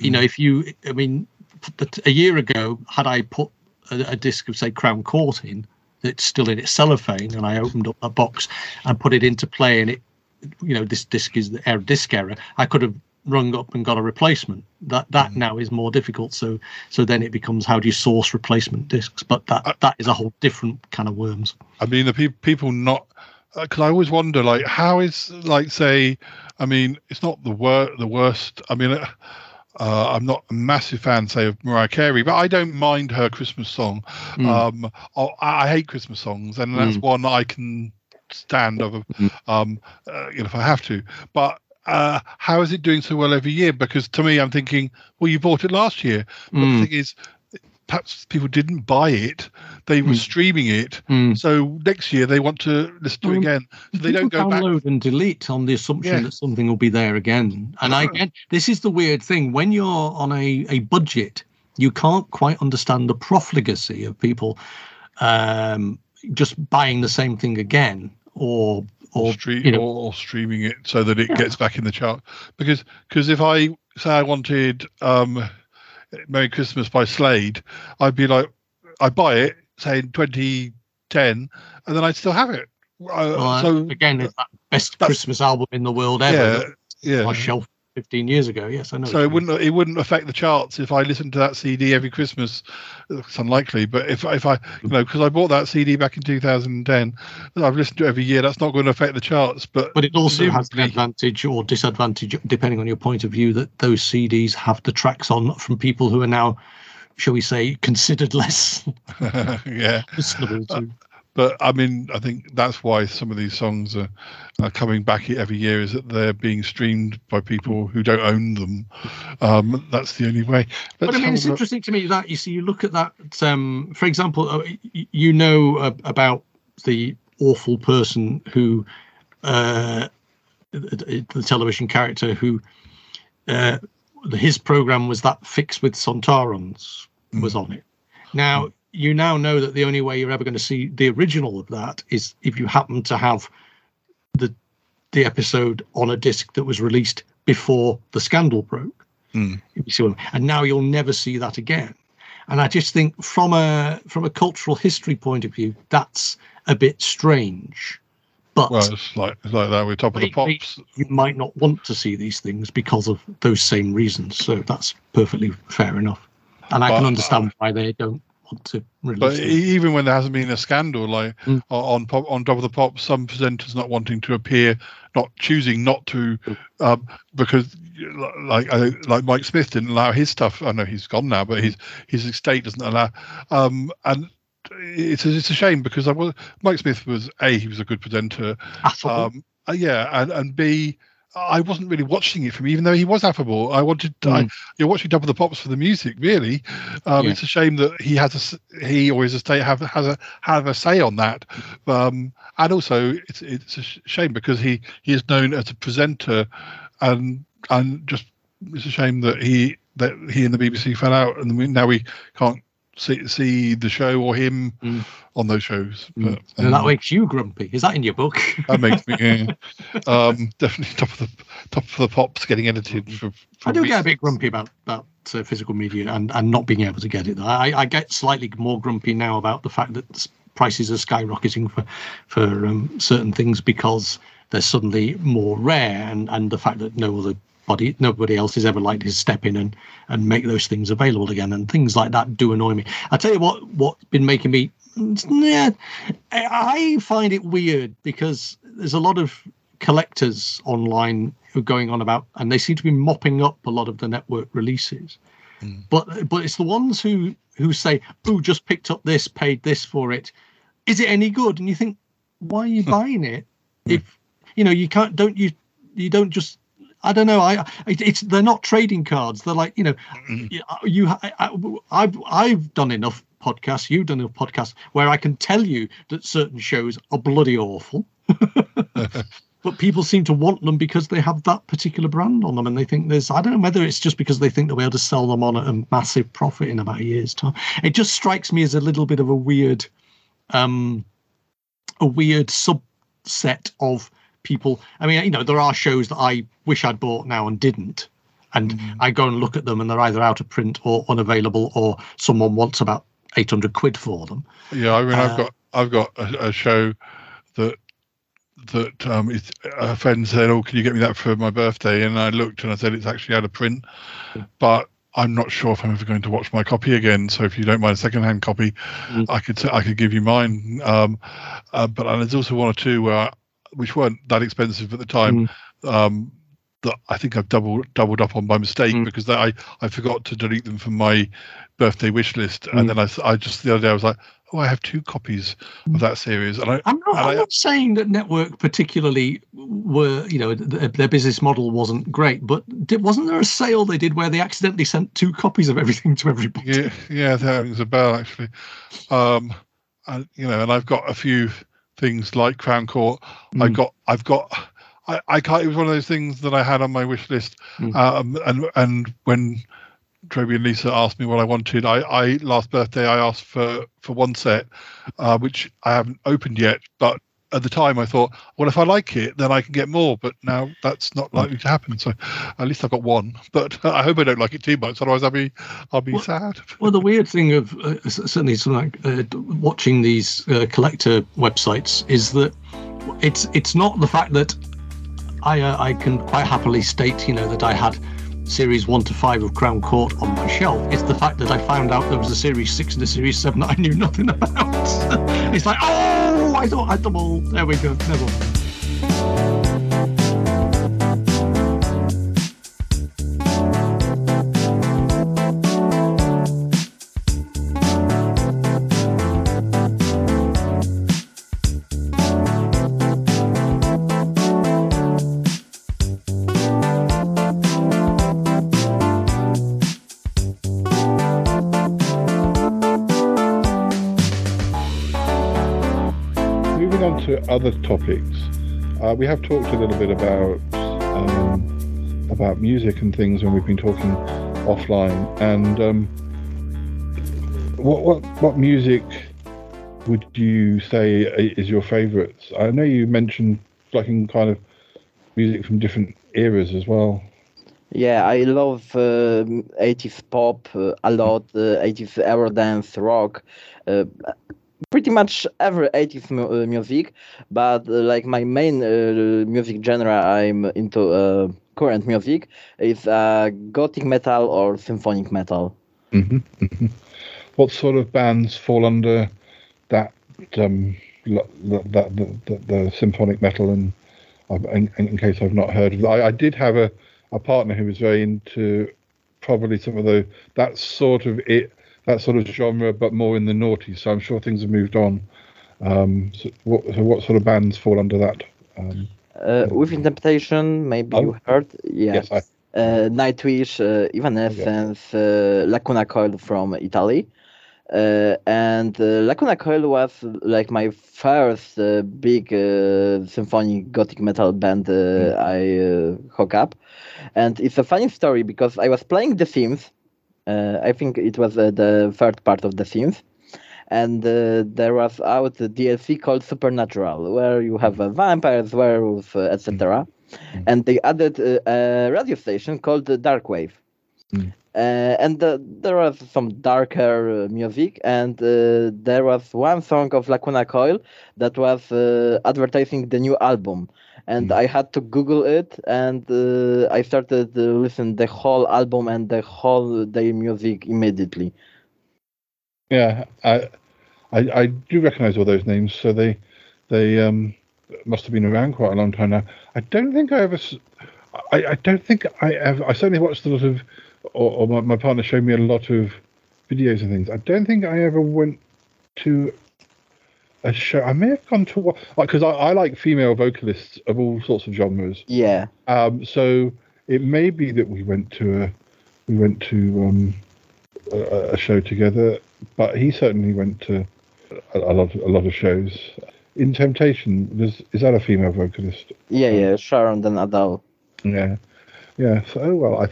you Mm. know, if you, I mean, a year ago, had I put a, a disc of say Crown Court in, that's still in its cellophane, and I opened up that box and put it into play, and it, you know, this disc is the error, disc error, I could have rung up and got a replacement. That that Mm. now is more difficult. So so then it becomes how do you source replacement discs? But that that is a whole different kind of worms. I mean, the pe- people not because I always wonder, like, how is like say, I mean, it's not the wor- the worst. I mean, uh, uh, I'm not a massive fan, say, of Mariah Carey, but I don't mind her Christmas song. Mm. Um, I, I hate Christmas songs, and that's Mm. one I can stand of, um, uh, you know, if I have to. But uh, how is it doing so well every year? Because to me, I'm thinking, well, you bought it last year. But Mm. the thing is, perhaps people didn't buy it; they were Mm. streaming it. Mm. So next year they want to listen to it Um, again. So they don't go back. download and delete on the assumption Yeah. that something will be there again. And I again, this is the weird thing when you're on a, a budget, you can't quite understand the profligacy of people um, just buying the same thing again or or Stream, you know or, or streaming it so that it Yeah. gets back in the chart. Because because if I say I wanted um, Merry Christmas by Slade, I'd be like, I'd buy it, say in 2010, and then I'd still have it. Uh, well, so again it's that best Christmas album in the world ever. yeah, yeah. was shelf 15 years ago. Yes, I know. So it wouldn't it wouldn't affect the charts if I listened to that CD every Christmas. It's unlikely, but if if I you know because I bought that CD back in 2010, I've listened to it every year. That's not going to affect the charts. But But it also has the advantage or disadvantage, depending on your point of view, that those CDs have the tracks on from people who are now shall we say, considered less yeah. listenable to. But I mean, I think that's why some of these songs are, are coming back every year is that they're being streamed by people who don't own them. Um, that's the only way. but I mean, it's interesting to me that you see, you look at that. Um, for example, uh, you know uh, about the awful person who, uh, the, television character who, uh, his program was that fix with Sontarans was on it. Now you now know that the only way you're ever going to see the original of that is if you happen to have the the episode on a disc that was released before the scandal broke. Mm. If you see what I mean. And now you'll never see that again. And I just think from a from a cultural history point of view, that's a bit strange. But Well, it's like it's like that with Top of the Pops. you might not want to see these things because of those same reasons. So that's perfectly fair enough. And I But, can uh, understand why they don't want to release But e- even when there hasn't been a scandal, like Mm. on pop, on Top of the pop, some presenters not wanting to appear, not choosing not to, um, because like I, like Mike Smith didn't allow his stuff. I know he's gone now, but his his estate doesn't allow. Um, and it's a, it's a shame because I was Mike Smith was a he was a good presenter. Um, uh, yeah, and and b I wasn't really watching it from him, even though he was affable. I wanted I, you're watching Double the Pops for the music, really. Um, Yeah. It's a shame that he has a he or his estate have has a have a say on that, um, and also it's it's a shame because he he is known as a presenter, and and just it's a shame that he that he and the BBC fell out, and we, now we can't see see the show or him on those shows. But, and that um, makes you grumpy. Is that in your book? that makes me yeah. um, definitely top of the top of the pops getting edited for, for I do get a bit grumpy about that uh, physical media and, and not being able to get it. I, I get slightly more grumpy now about the fact that prices are skyrocketing for for um, certain things because they're suddenly more rare, and, and the fact that no other body, nobody else is ever likely to step in and, and make those things available again, and things like that do annoy me. I tell you what, what's been making me, yeah, I find it weird because there's a lot of collectors online who are going on about, and they seem to be mopping up a lot of the network releases. Hmm. But but it's the ones who who say, "Oh, just picked up this, paid this for it. Is it any good?" And you think, why are you hmm. buying it? If you know you can't, don't you? You don't just. I don't know. I it, it's they're not trading cards. They're like you know, you, you I, I, I've I've done enough podcasts. You've done enough podcasts where I can tell you that certain shows are bloody awful. but people seem to want them because they have that particular brand on them and they think there's i don't know whether it's just because they think they'll be able to sell them on at a massive profit in about a year's time it just strikes me as a little bit of a weird um a weird subset of people. I mean you know there are shows that i wish i'd bought now and didn't. And i go and look at them and they're either out of print or unavailable or someone wants about 800 quid for them. Yeah, I mean, Uh, I've got I've got a, a show that that um, it's, a friend said, "Oh, can you get me that for my birthday?" And I looked and I said, "It's actually out of print," but I'm not sure if I'm ever going to watch my copy again. So if you don't mind a second-hand copy, I could I could give you mine. Um, uh, but and there's also one or two where I, which weren't that expensive at the time. Um, that I think I've doubled doubled up on by mistake because that I I forgot to delete them from my birthday wish list, and then I I just the other day I was like, oh, I have two copies of that series, and I I'm not, I'm I, not saying that network particularly were, you know, th- their business model wasn't great, but did, wasn't there a sale they did where they accidentally sent two copies of everything to everybody? yeah yeah that rings a bell actually, um, and you know, and I've got a few things like Crown Court. I got I've got. I, I can't. It was one of those things that I had on my wish list, um, and and when Toby and Lisa asked me what I wanted. I, I last birthday I asked for for one set, uh, which I haven't opened yet. But at the time I thought, well, if I like it, then I can get more. But now that's not likely to happen. So at least I've got one. But I hope I don't like it too much. Otherwise, I'll be I'll be sad. Well, the weird thing of uh, certainly like uh, watching these uh, collector websites is that it's it's not the fact that I uh, I can quite happily state you know that I had series one to five of Crown Court on my shelf. It's the fact that I found out there was a series six and a series seven that I knew nothing about. it's like oh, I thought I had them all. There we go. Never to other topics, uh, we have talked a little bit about um, about music and things when we've been talking offline. And um, what what what music would you say is your favourites? I know you mentioned like in kind of music from different eras as well. Yeah, I love uh, 80s pop uh, a lot, uh, 80s Eurodance, rock, uh, pretty much every 80s mu- uh, music. But uh, like my main music genre I'm into current music is gothic metal or symphonic metal. Mm-hmm, mm-hmm. What sort of bands fall under that um, that, that the, the, the symphonic metal and in, in, case I've not heard of. I, I, did have a, a partner who was very into probably some of the that sort of it that sort of genre, but more in the naughty. So I'm sure things have moved on. Um, so what, so what sort of bands fall under that? Um, uh, Within Temptation, maybe oh, you heard. Yeah. Yes, I, uh, Nightwish, uh, Evanescence, uh, Lacuna Coil from Italy. Uh, and uh, Lacuna Coil was like my first uh, big uh, symphonic gothic metal band mm. I uh, hook up, and it's a funny story because I was playing The Sims. I think it was the third part of The Sims, and there was out a DLC called Supernatural, where you have vampires, werewolves, etc. Mm. And they added a radio station called Darkwave. Mm. Uh, and uh, there was some darker uh, music, and uh, there was one song of Lacuna Coil that was uh, advertising the new album, and mm. I had to Google it, and uh, I started to listen the whole album and the whole their music immediately. Yeah, I, I, I do recognize all those names, so they, they um, must have been around quite a long time now. I don't think I ever, I, I don't think I ever, I certainly watched a lot of or, or my, my partner showed me a lot of videos and things. I don't think I ever went to a show. I may have gone to because I, I like female vocalists of all sorts of genres. Yeah. Um. So it may be that we went to a we went to um a, a show together, but he certainly went to a, a lot a lot of shows. In Temptation, is is that a female vocalist? Yeah, yeah, Sharon den Adel. Yeah, yeah. So well, I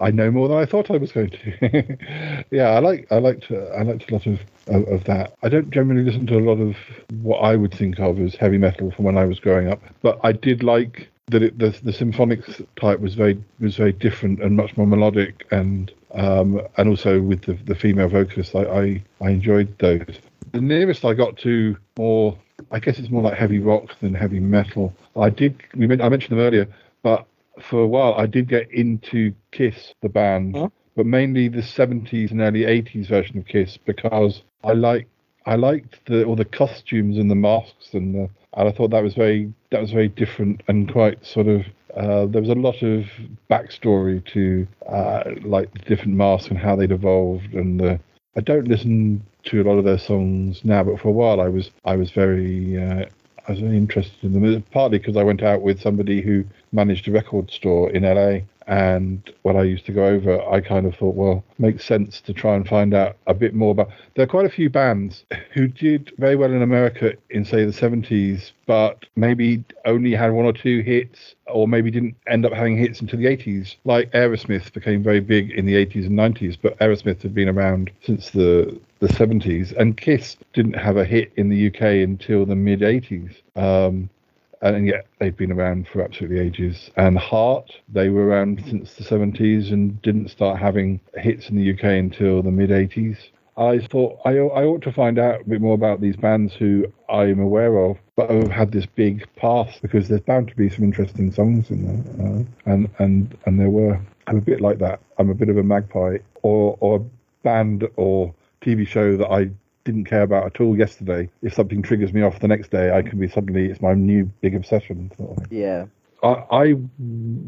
I know more than I thought I was going to. yeah, I like I liked I liked a lot of, of, of that. I don't generally listen to a lot of what I would think of as heavy metal from when I was growing up, but I did like that it, the the symphonic type was very was very different and much more melodic and um, and also with the, the female vocalists I, I, I enjoyed those. The nearest I got to more I guess it's more like heavy rock than heavy metal. I did we I mentioned them earlier, but for a while, I did get into Kiss, the band, huh? but mainly the 70s and early 80s version of Kiss because I like I liked the all the costumes and the masks and the, and I thought that was very that was very different and quite sort of uh, there was a lot of backstory to uh, like the different masks and how they'd evolved and the I don't listen to a lot of their songs now, but for a while I was I was very uh, I was very interested in them. Partly because I went out with somebody who managed a record store in LA, and when I used to go over, I kind of thought, well, makes sense to try and find out a bit more about. There are quite a few bands who did very well in America in, say, the 70s, but maybe only had one or two hits, or maybe didn't end up having hits until the 80s. Like Aerosmith became very big in the 80s and 90s, but Aerosmith had been around since the the 70s, and Kiss didn't have a hit in the UK until the mid 80s. Um, and yet they've been around for absolutely ages. And Heart, they were around since the 70s and didn't start having hits in the UK until the mid 80s. I thought I, I ought to find out a bit more about these bands who I'm aware of, but have had this big past because there's bound to be some interesting songs in there, uh, and and and there were. I'm a bit like that. I'm a bit of a magpie, or or a band or TV show that I didn't care about at all yesterday, if something triggers me off the next day, I can be suddenly it's my new big obsession. Yeah. I, I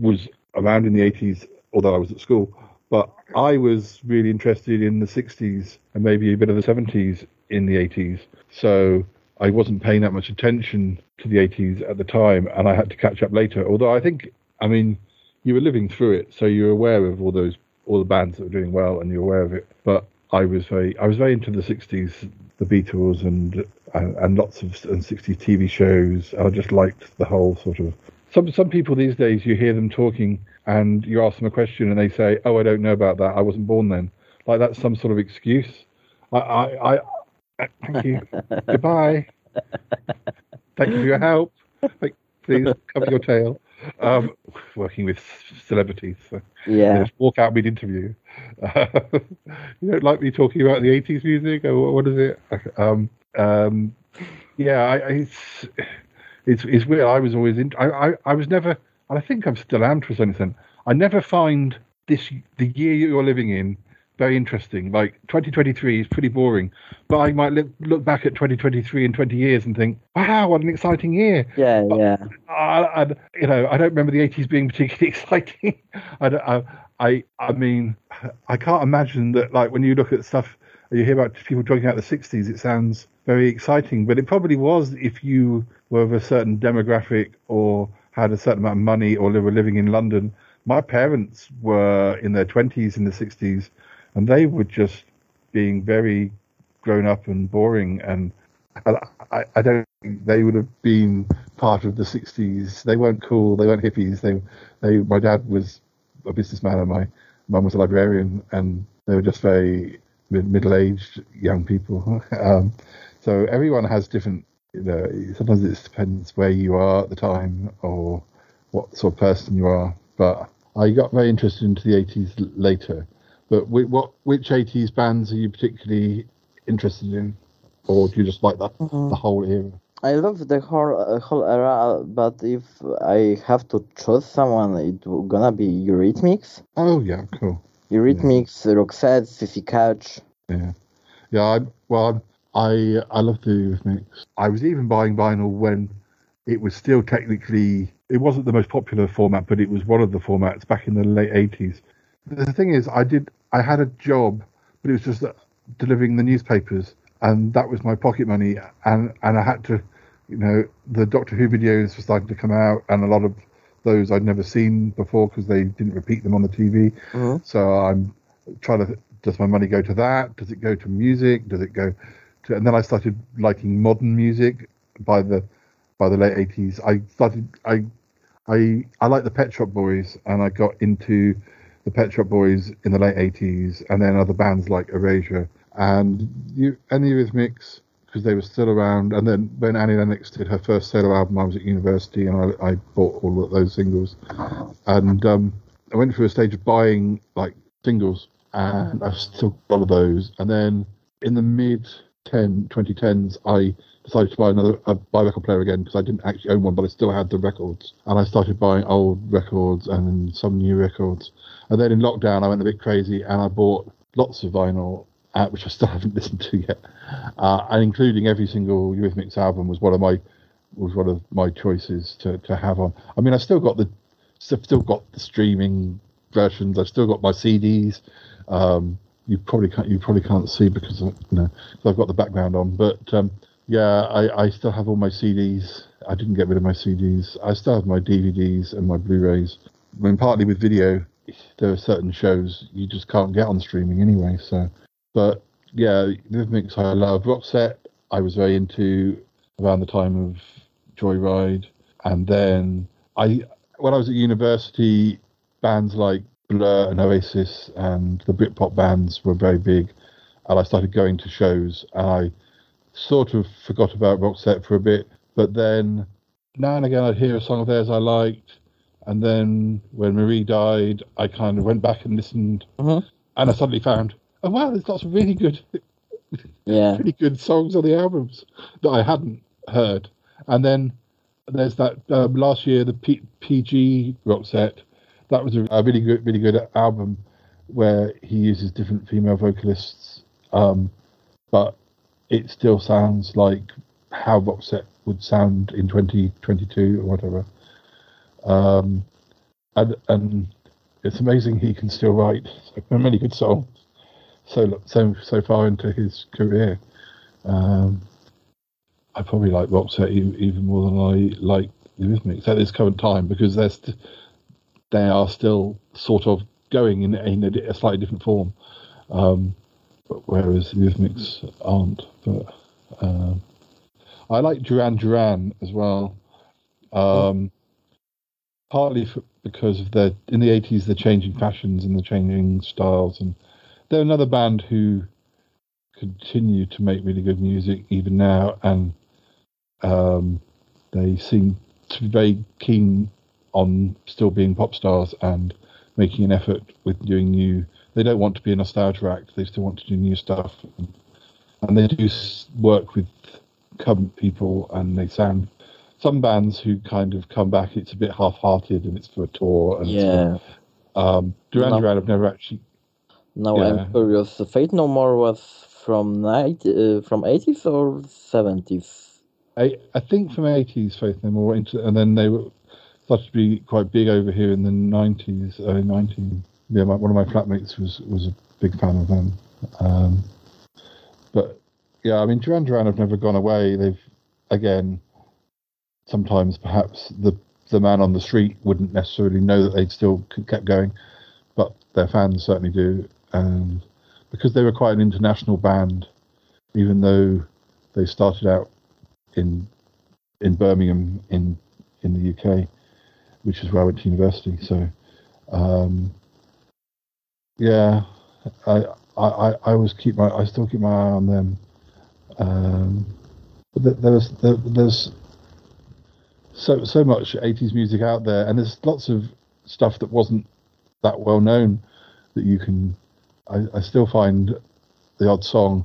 was around in the 80s, although I was at school, but I was really interested in the 60s and maybe a bit of the 70s in the 80s. So I wasn't paying that much attention to the 80s at the time, and I had to catch up later. Although I think, I mean, you were living through it, so you're aware of all those all the bands that were doing well, and you're aware of it. But I was very I was very into the '60s, the Beatles and and, and lots of and 60s TV shows. I just liked the whole sort of. Some some people these days, you hear them talking, and you ask them a question, and they say, "Oh, I don't know about that. I wasn't born then." Like that's some sort of excuse. I I, I thank you. Goodbye. Thank you for your help. Like, please cover your tail. Um, working with celebrities. So, Yeah. just walk out mid interview. you don't like me talking about the 80s music or what- is it? Um, um, yeah, I, it's, it's it's weird. I was always in. I, I, I was never, and I think I'm still am to some extent. I never find this the year you're living in very interesting. Like 2023 is pretty boring, but I might look look back at 2023 in 20 years and think, wow, what an exciting year. Yeah, yeah. I, I, you know, I don't remember the 80s being particularly exciting. I, I, I, I mean, I can't imagine that. Like when you look at stuff, you hear about people talking about the 60s. It sounds very exciting, but it probably was if you were of a certain demographic or had a certain amount of money or were living in London. My parents were in their 20s in the 60s, and they were just being very grown up and boring and I, I, I don't think they would have been part of the 60s. They weren't cool. They weren't hippies. They, they. My dad was a businessman, and my mum was a librarian, and they were just very mid- middle-aged young people. um, so everyone has different. You know, sometimes it depends where you are at the time or what sort of person you are. But I got very interested into the 80s later. But what which 80s bands are you particularly interested in? or do you just like the the whole era? I love the whole uh, whole era, but if I have to choose someone, it gonna be Eurythmics. Oh yeah, cool. Eurythmics, Roxette, C.C. Catch. Yeah, yeah. I well, I I love the Eurythmics. I was even buying vinyl when it was still technically it wasn't the most popular format, but it was one of the formats back in the late eighties. The thing is, I did I had a job, but it was just uh, delivering the newspapers, and that was my pocket money, and and I had to, you know, the Doctor Who videos were starting to come out, and a lot of those I'd never seen before because they didn't repeat them on the TV. Mm-hmm. So I'm trying to. Does my money go to that? Does it go to music? Does it go to? And then I started liking modern music by the by the late eighties. I started. I I I like the Pet Shop Boys, and I got into the Pet Shop Boys in the late eighties, and then other bands like Erasure and you and the Eurythmics because they were still around. And then when Annie Lennox did her first solo album, I was at university, and I, I bought all of those singles. And um, I went through a stage of buying like singles, and I've still got a lot of those. And then in the mid 10, 2010s, I decided to buy another a buy record player again because I didn't actually own one, but I still had the records. And I started buying old records and some new records. And then in lockdown, I went a bit crazy and I bought lots of vinyl, uh, which I still haven't listened to yet. Uh, and including every single Eurythmics album was one of my was one of my choices to, to have on. I mean, I still got the still got the streaming versions. I've still got my CDs. Um, you probably can't you probably can't see because you know I've got the background on. But um, yeah, I, I still have all my CDs. I didn't get rid of my CDs. I still have my DVDs and my Blu-rays. I mean, partly with video, there are certain shows you just can't get on streaming anyway. So, but yeah, Eurythmics I love. Roxette I was very into around the time of Joyride, and then I when I was at university, bands like Blur and Oasis and the Britpop bands were very big, and I started going to shows, and I sort of forgot about Roxette for a bit, but then now and again I'd hear a song of theirs I liked, and then when Marie died, I kind of went back and listened, mm-hmm. and I suddenly found, oh wow, there's lots of really good, Yeah. really good songs on the albums that I hadn't heard, and then there's that um, last year the P- PG set, that was a, a really good, really good album where he uses different female vocalists, um, but it still sounds like how Roxette would sound in 2022 or whatever. Um, and and it's amazing he can still write so many good songs so so so far into his career. Um, I probably like Roxette e- even more than I like the Eurythmics at this current time because they're st- they are still sort of going in, in a, a slightly different form, um, whereas the Eurythmics aren't. But um, I like Duran Duran as well. Um, partly for, because of their in the 80s they're changing fashions and they're changing styles and they're another band who continue to make really good music even now and um, they seem to be very keen on still being pop stars and making an effort with doing new they don't want to be a nostalgia act they still want to do new stuff and, they do work with current people and they sound some bands who kind of come back, it's a bit half-hearted and it's for a tour. And yeah. Um, Duran Duran have never actually. No, yeah. I'm curious. Faith No More was from night uh, from 80s or 70s. I I think from 80s Faith No More into and then they were started to be quite big over here in the 90s, early 90s. Yeah, my, one of my flatmates was was a big fan of them. Um, but yeah, I mean Duran Duran have never gone away. They've again sometimes perhaps the the man on the street wouldn't necessarily know that they'd still kept going, but their fans certainly do. And because they were quite an international band, even though they started out in in Birmingham in in the UK, which is where I went to university. So, um, yeah, I, I I always keep my I still keep my eye on them. Um, but there was there, there's so so much 80s music out there and there's lots of stuff that wasn't that well known that you can I, I still find the odd song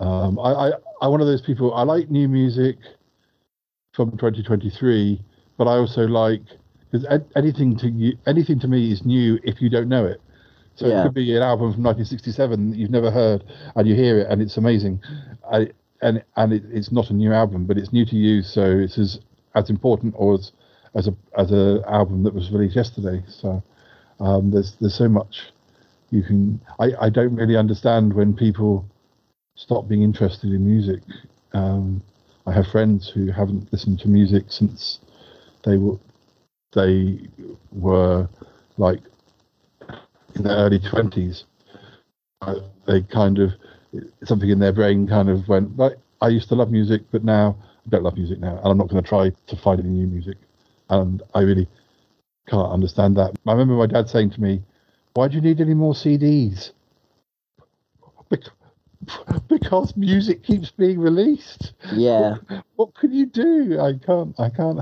um, I, I I'm one of those people I like new music from 2023 but I also like because anything to you anything to me is new if you don't know it so yeah. it could be an album from 1967 that you've never heard and you hear it and it's amazing I, and and it, it's not a new album but it's new to you so it's as as important or as as a as a album that was released yesterday. So um, there's there's so much you can. I I don't really understand when people stop being interested in music. Um, I have friends who haven't listened to music since they were they were like in their early twenties. Uh, they kind of something in their brain kind of went like I used to love music, but now I don't love music now, and I'm not going to try to find any new music. And I really can't understand that. I remember my dad saying to me, "Why do you need any more CDs?" Because music keeps being released. Yeah. What, what can you do? I can't. I can't.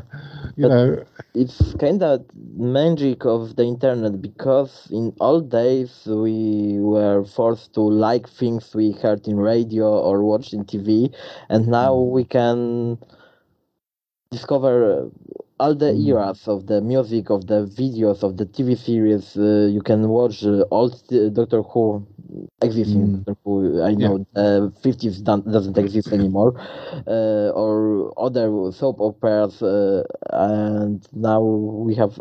You but know. It's kind of magic of the internet because in old days we were forced to like things we heard in radio or watched in TV, and now mm. we can discover all the mm. eras of the music, of the videos, of the TV series. Uh, you can watch uh, old Doctor Who existing mm. Doctor Who. I know yeah. fifties doesn't exist anymore, uh, or other soap operas, uh, and now we have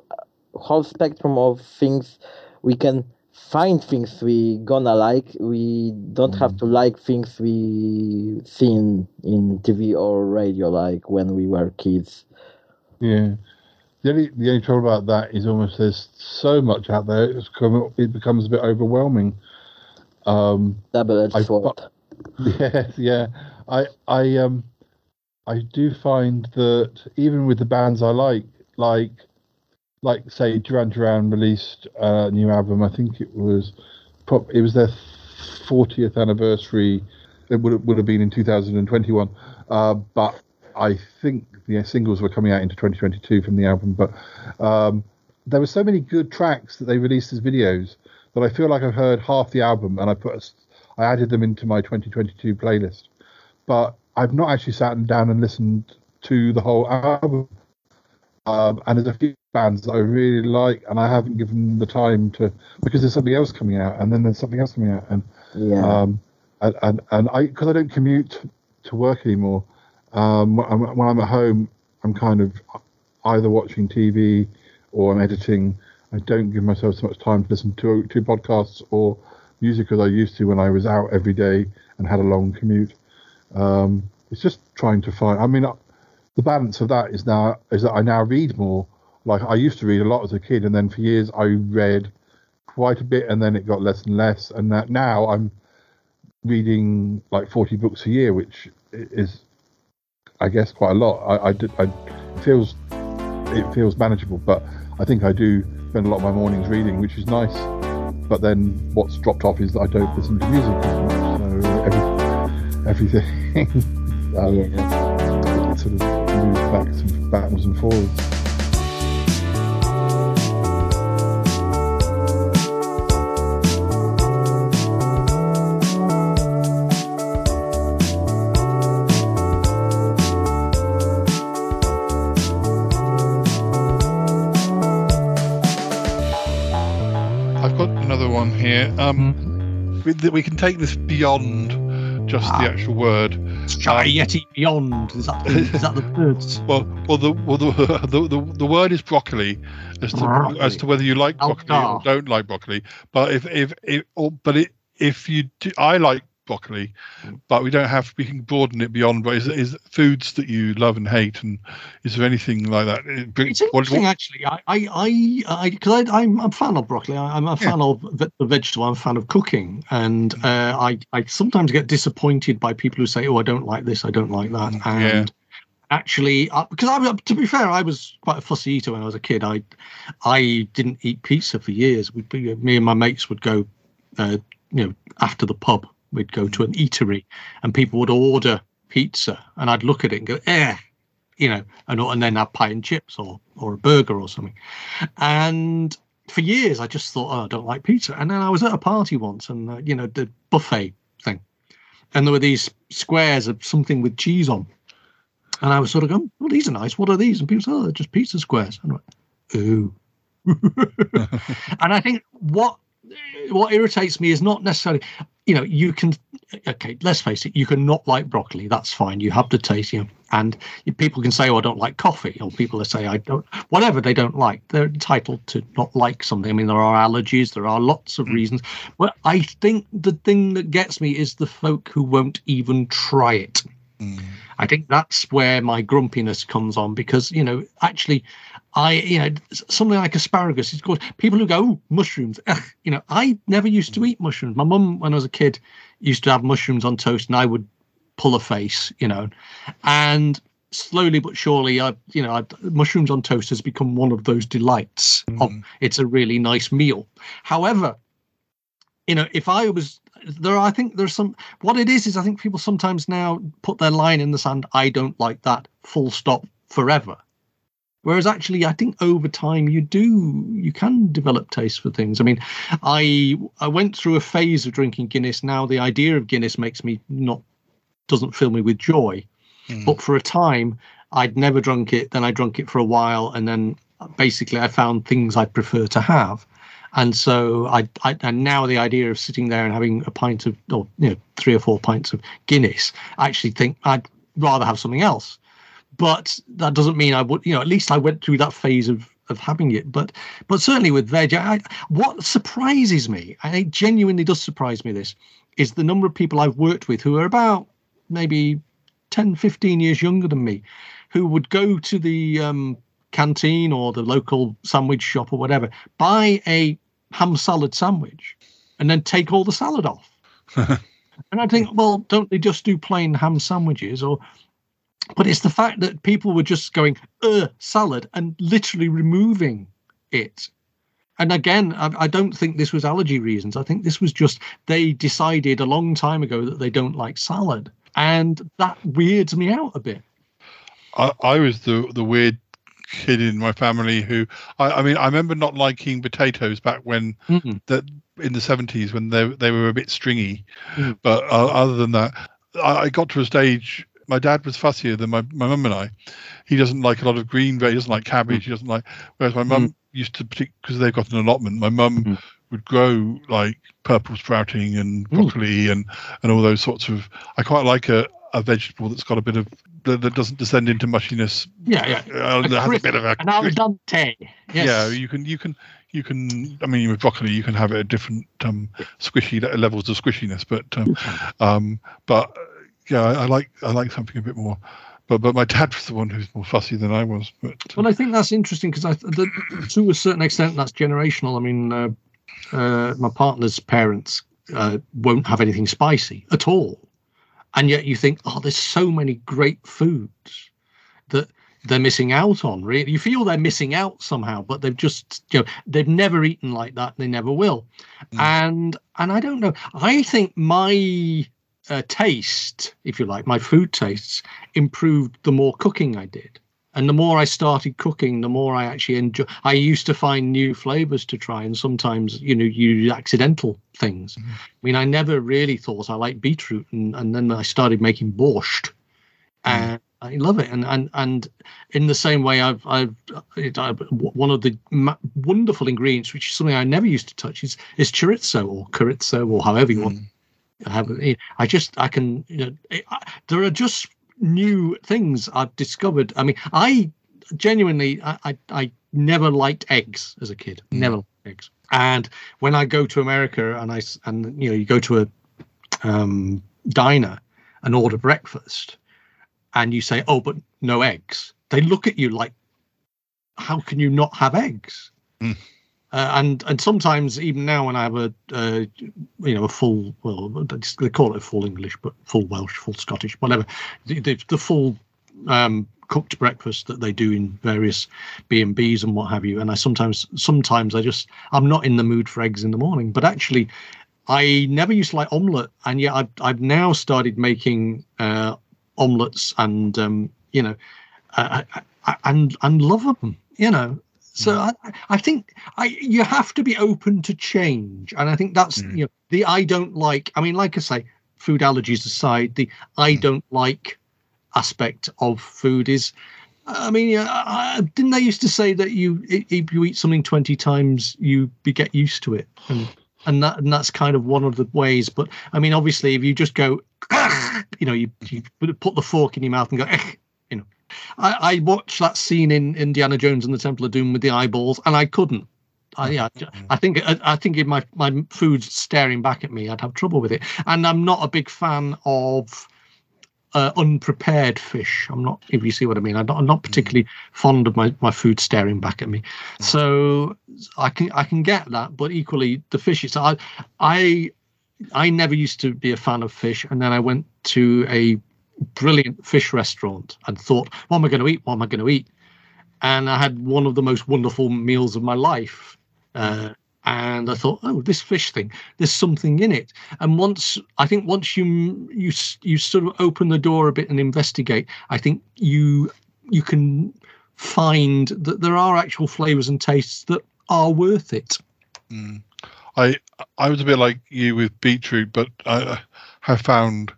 a whole spectrum of things we can find things we gonna like. We don't mm. have to like things we seen in TV or radio like when we were kids. Yeah. The only the only trouble about that is almost there's so much out there. It's come, it becomes a bit overwhelming. Um, Double-edged sword. Yeah, yeah. I I um I do find that even with the bands I like, like like say Duran Duran released a new album. I think it was it was their 40th anniversary. It would have, would have been in 2021, uh, but I think the singles were coming out into 2022 from the album. But um, there were so many good tracks that they released as videos that I feel like I've heard half the album, and I put a, I added them into my 2022 playlist. But I've not actually sat down and listened to the whole album. Um, and there's a few bands that I really like, and I haven't given the time to because there's something else coming out, and then there's something else coming out, and yeah, um, and, and, and I because I don't commute to work anymore. Um, when I'm at home, I'm kind of either watching TV or I'm editing. I don't give myself so much time to listen to to podcasts or music as I used to when I was out every day and had a long commute. Um, it's just trying to find. I mean, the balance of that is now is that I now read more. Like I used to read a lot as a kid, and then for years I read quite a bit, and then it got less and less. And that now I'm reading like 40 books a year, which is I guess quite a lot. I, I, did, I it feels it feels manageable, but I think I do spend a lot of my mornings reading, which is nice. But then what's dropped off is that I don't listen to music as much, so every, everything um, yeah. sort of moves back and backwards and forwards. Um, we, we, can take this beyond just ah. the actual word. Shy um, Yeti beyond. Is that the, is that the words? well, well, the, well the, the, the, the word is broccoli, as to broccoli. as to whether you like broccoli or don't like broccoli. But if if, if or, but it, if you do, I like broccoli, but we don't have. We can broaden it beyond. But is, is foods that you love and hate, and is there anything like that? It's interesting, what, actually. I, I, I, because I, am a fan of broccoli. I, am a fan yeah. of the vegetable. I'm a fan of cooking, and mm. uh, I, I sometimes get disappointed by people who say, "Oh, I don't like this. I don't like that," mm, and. Yeah actually uh, because I to be fair I was quite a fussy eater when I was a kid I I didn't eat pizza for years we me and my mates would go uh, you know after the pub we'd go to an eatery and people would order pizza and I'd look at it and go, eh, you know, and, and then have pie and chips or, or a burger or something. And for years, I just thought, oh, I don't like pizza. And then I was at a party once and, uh, you know, the buffet thing. And there were these squares of something with cheese on. And I was sort of going, well, these are nice. What are these? And people said, oh, they're just pizza squares. And I went, ooh. and I think what what irritates me is not necessarily you know you can okay let's face it you can not like broccoli that's fine you have to taste you know, and people can say oh i don't like coffee or people that say i don't whatever they don't like they're entitled to not like something i mean there are allergies there are lots of mm. reasons but i think the thing that gets me is the folk who won't even try it mm. i think that's where my grumpiness comes on because you know actually I, you know, something like asparagus is good. People who go mushrooms, ugh, you know, I never used to eat mushrooms. My mum, when I was a kid, used to have mushrooms on toast, and I would pull a face, you know, and slowly but surely, I, you know, I, mushrooms on toast has become one of those delights. Mm. Of, it's a really nice meal. However, you know, if I was there, are, I think there's some. What it is is, I think people sometimes now put their line in the sand. I don't like that. Full stop. Forever Whereas actually, I think over time you do you can develop taste for things. I mean, I I went through a phase of drinking Guinness. Now the idea of Guinness makes me not doesn't fill me with joy. Mm. But for a time, I'd never drunk it. Then I drank it for a while, and then basically I found things I'd prefer to have. And so I, I and now the idea of sitting there and having a pint of or you know three or four pints of Guinness, I actually think I'd rather have something else but that doesn't mean I would, you know, at least I went through that phase of of having it. But but certainly with veg, I, what surprises me, and it genuinely does surprise me, this is the number of people I've worked with who are about maybe 10, 15 years younger than me, who would go to the um, canteen or the local sandwich shop or whatever, buy a ham salad sandwich, and then take all the salad off. and I think, well, don't they just do plain ham sandwiches or but it's the fact that people were just going uh salad and literally removing it. And again I, I, don't think this was allergy reasons. I think this was just they decided a long time ago that they don't like salad. And that weirds me out a bit. I, I was the the weird kid in my family who I, I mean I remember not liking potatoes back when mm-hmm. that in the 70s when they they were a bit stringy. Mm-hmm. but uh, other than that I, I got to a stage my dad was fussier than my, my mum and I. He doesn't like a lot of green veg. He doesn't like cabbage. Mm. He doesn't like. Whereas my mum mm. used to, because they've got an allotment. My mum mm. would grow like purple sprouting and broccoli mm. and and all those sorts of. I quite like a, a vegetable that's got a bit of that, that doesn't descend into mushiness. Yeah, yeah. Uh, that has a bit of a an al dente. Yes. Yeah, you can you can you can. I mean, with broccoli, you can have it at different um, squishy levels of squishiness, but um, um, but yeah, I, I, like I like something a bit more. But but my dad was the one who's more fussy than I was. But uh, well, I think that's interesting because I the, to a certain extent that's generational. I mean, uh, uh, my partner's parents uh, won't have anything spicy at all, and yet you think, oh, there's so many great foods that they're missing out on. Really, you feel they're missing out somehow, but they've just you know they've never eaten like that. They never will, and and I don't know. I think my uh, taste, if you like, my food tastes improved the more cooking I did. And the more I started cooking, the more I actually enjoy. I used to find new flavors to try, and sometimes, you know, you accidental things. Mm-hmm. I mean, I never really thought I liked beetroot, and, and then I started making borscht, mm-hmm. and I love it. And and and in the same way, I've I've, it, i one of the ma- wonderful ingredients, which is something I never used to touch, is is chorizo or chorizo or however you want. Mm. Um, it. I just I can you know it, I, there are just new things I've discovered. I mean, I genuinely I I, I never liked eggs as a kid. Mm. Never liked eggs. And when I go to America and I and you know you go to a um, diner and order breakfast, and you say, "Oh, but no eggs," they look at you like, "How can you not have eggs?" Mm. Uh, and and sometimes even now when I have a uh, you know a full well they call it full English but full Welsh full Scottish whatever the, the, the full um, cooked breakfast that they do in various B and B's and what have you. And I sometimes sometimes I just I'm not in the mood for eggs in the morning. But actually I never used to like omelette and yet I've I've now started making uh, omelettes and um, you know uh, I- I- and and love them you know so mm. I, I think I you have to be open to change, and I think that's mm. you know the I don't like. I mean, like I say, food allergies aside, the I mm. don't like aspect of food is. I mean, I, didn't they used to say that you if you eat something twenty times, you get used to it, and and that and that's kind of one of the ways. But I mean, obviously, if you just go, you know, you, you put the fork in your mouth and go, I, I watched that scene in Indiana Jones and the Temple of Doom with the eyeballs, and I couldn't. I, mm. yeah, I think I, I think if my my food's staring back at me, I'd have trouble with it. And I'm not a big fan of uh, unprepared fish. I'm not, if you see what I mean. I'm not, I'm not mm. particularly fond of my, my food staring back at me. Mm. So I can I can get that, but equally the fish is I I I never used to be a fan of fish, and then I went to a brilliant fish restaurant and thought, what am I going to eat? What am I going to eat? And I had one of the most wonderful meals of my life. Uh, and I thought, oh, this fish thing, there's something in it. And once I think once you you you sort of open the door a bit and investigate, I think you you can find that there are actual flavors and tastes that are worth it. I I was a bit like you with beetroot, but I have found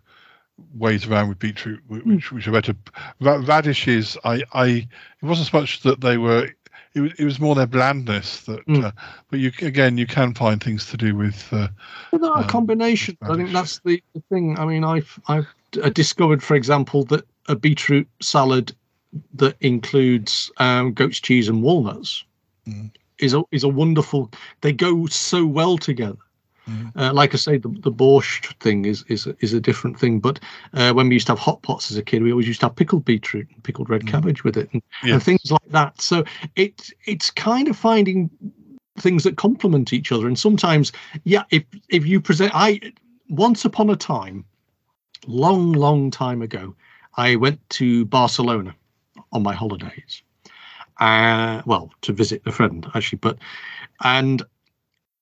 ways around with beetroot which which are better. Radishes, I I it wasn't so much that they were. It was, it was more their blandness that, uh, but you again you can find things to do with. Uh, Well, there are combinations. I think that's the, the thing. I mean, I've I've uh, discovered, for example, that a beetroot salad that includes um, goat's cheese and walnuts is a is a wonderful. They go so well together. Uh, like I say, the, the borscht thing is is is a different thing. But uh, when we used to have hot pots as a kid, we always used to have pickled beetroot and pickled red cabbage with it, and, Yeah. and things like that. So it it's kind of finding things that complement each other. And sometimes, yeah, if if you present, I once upon a time, long long time ago, I went to Barcelona on my holidays. Uh, well, to visit a friend actually, but and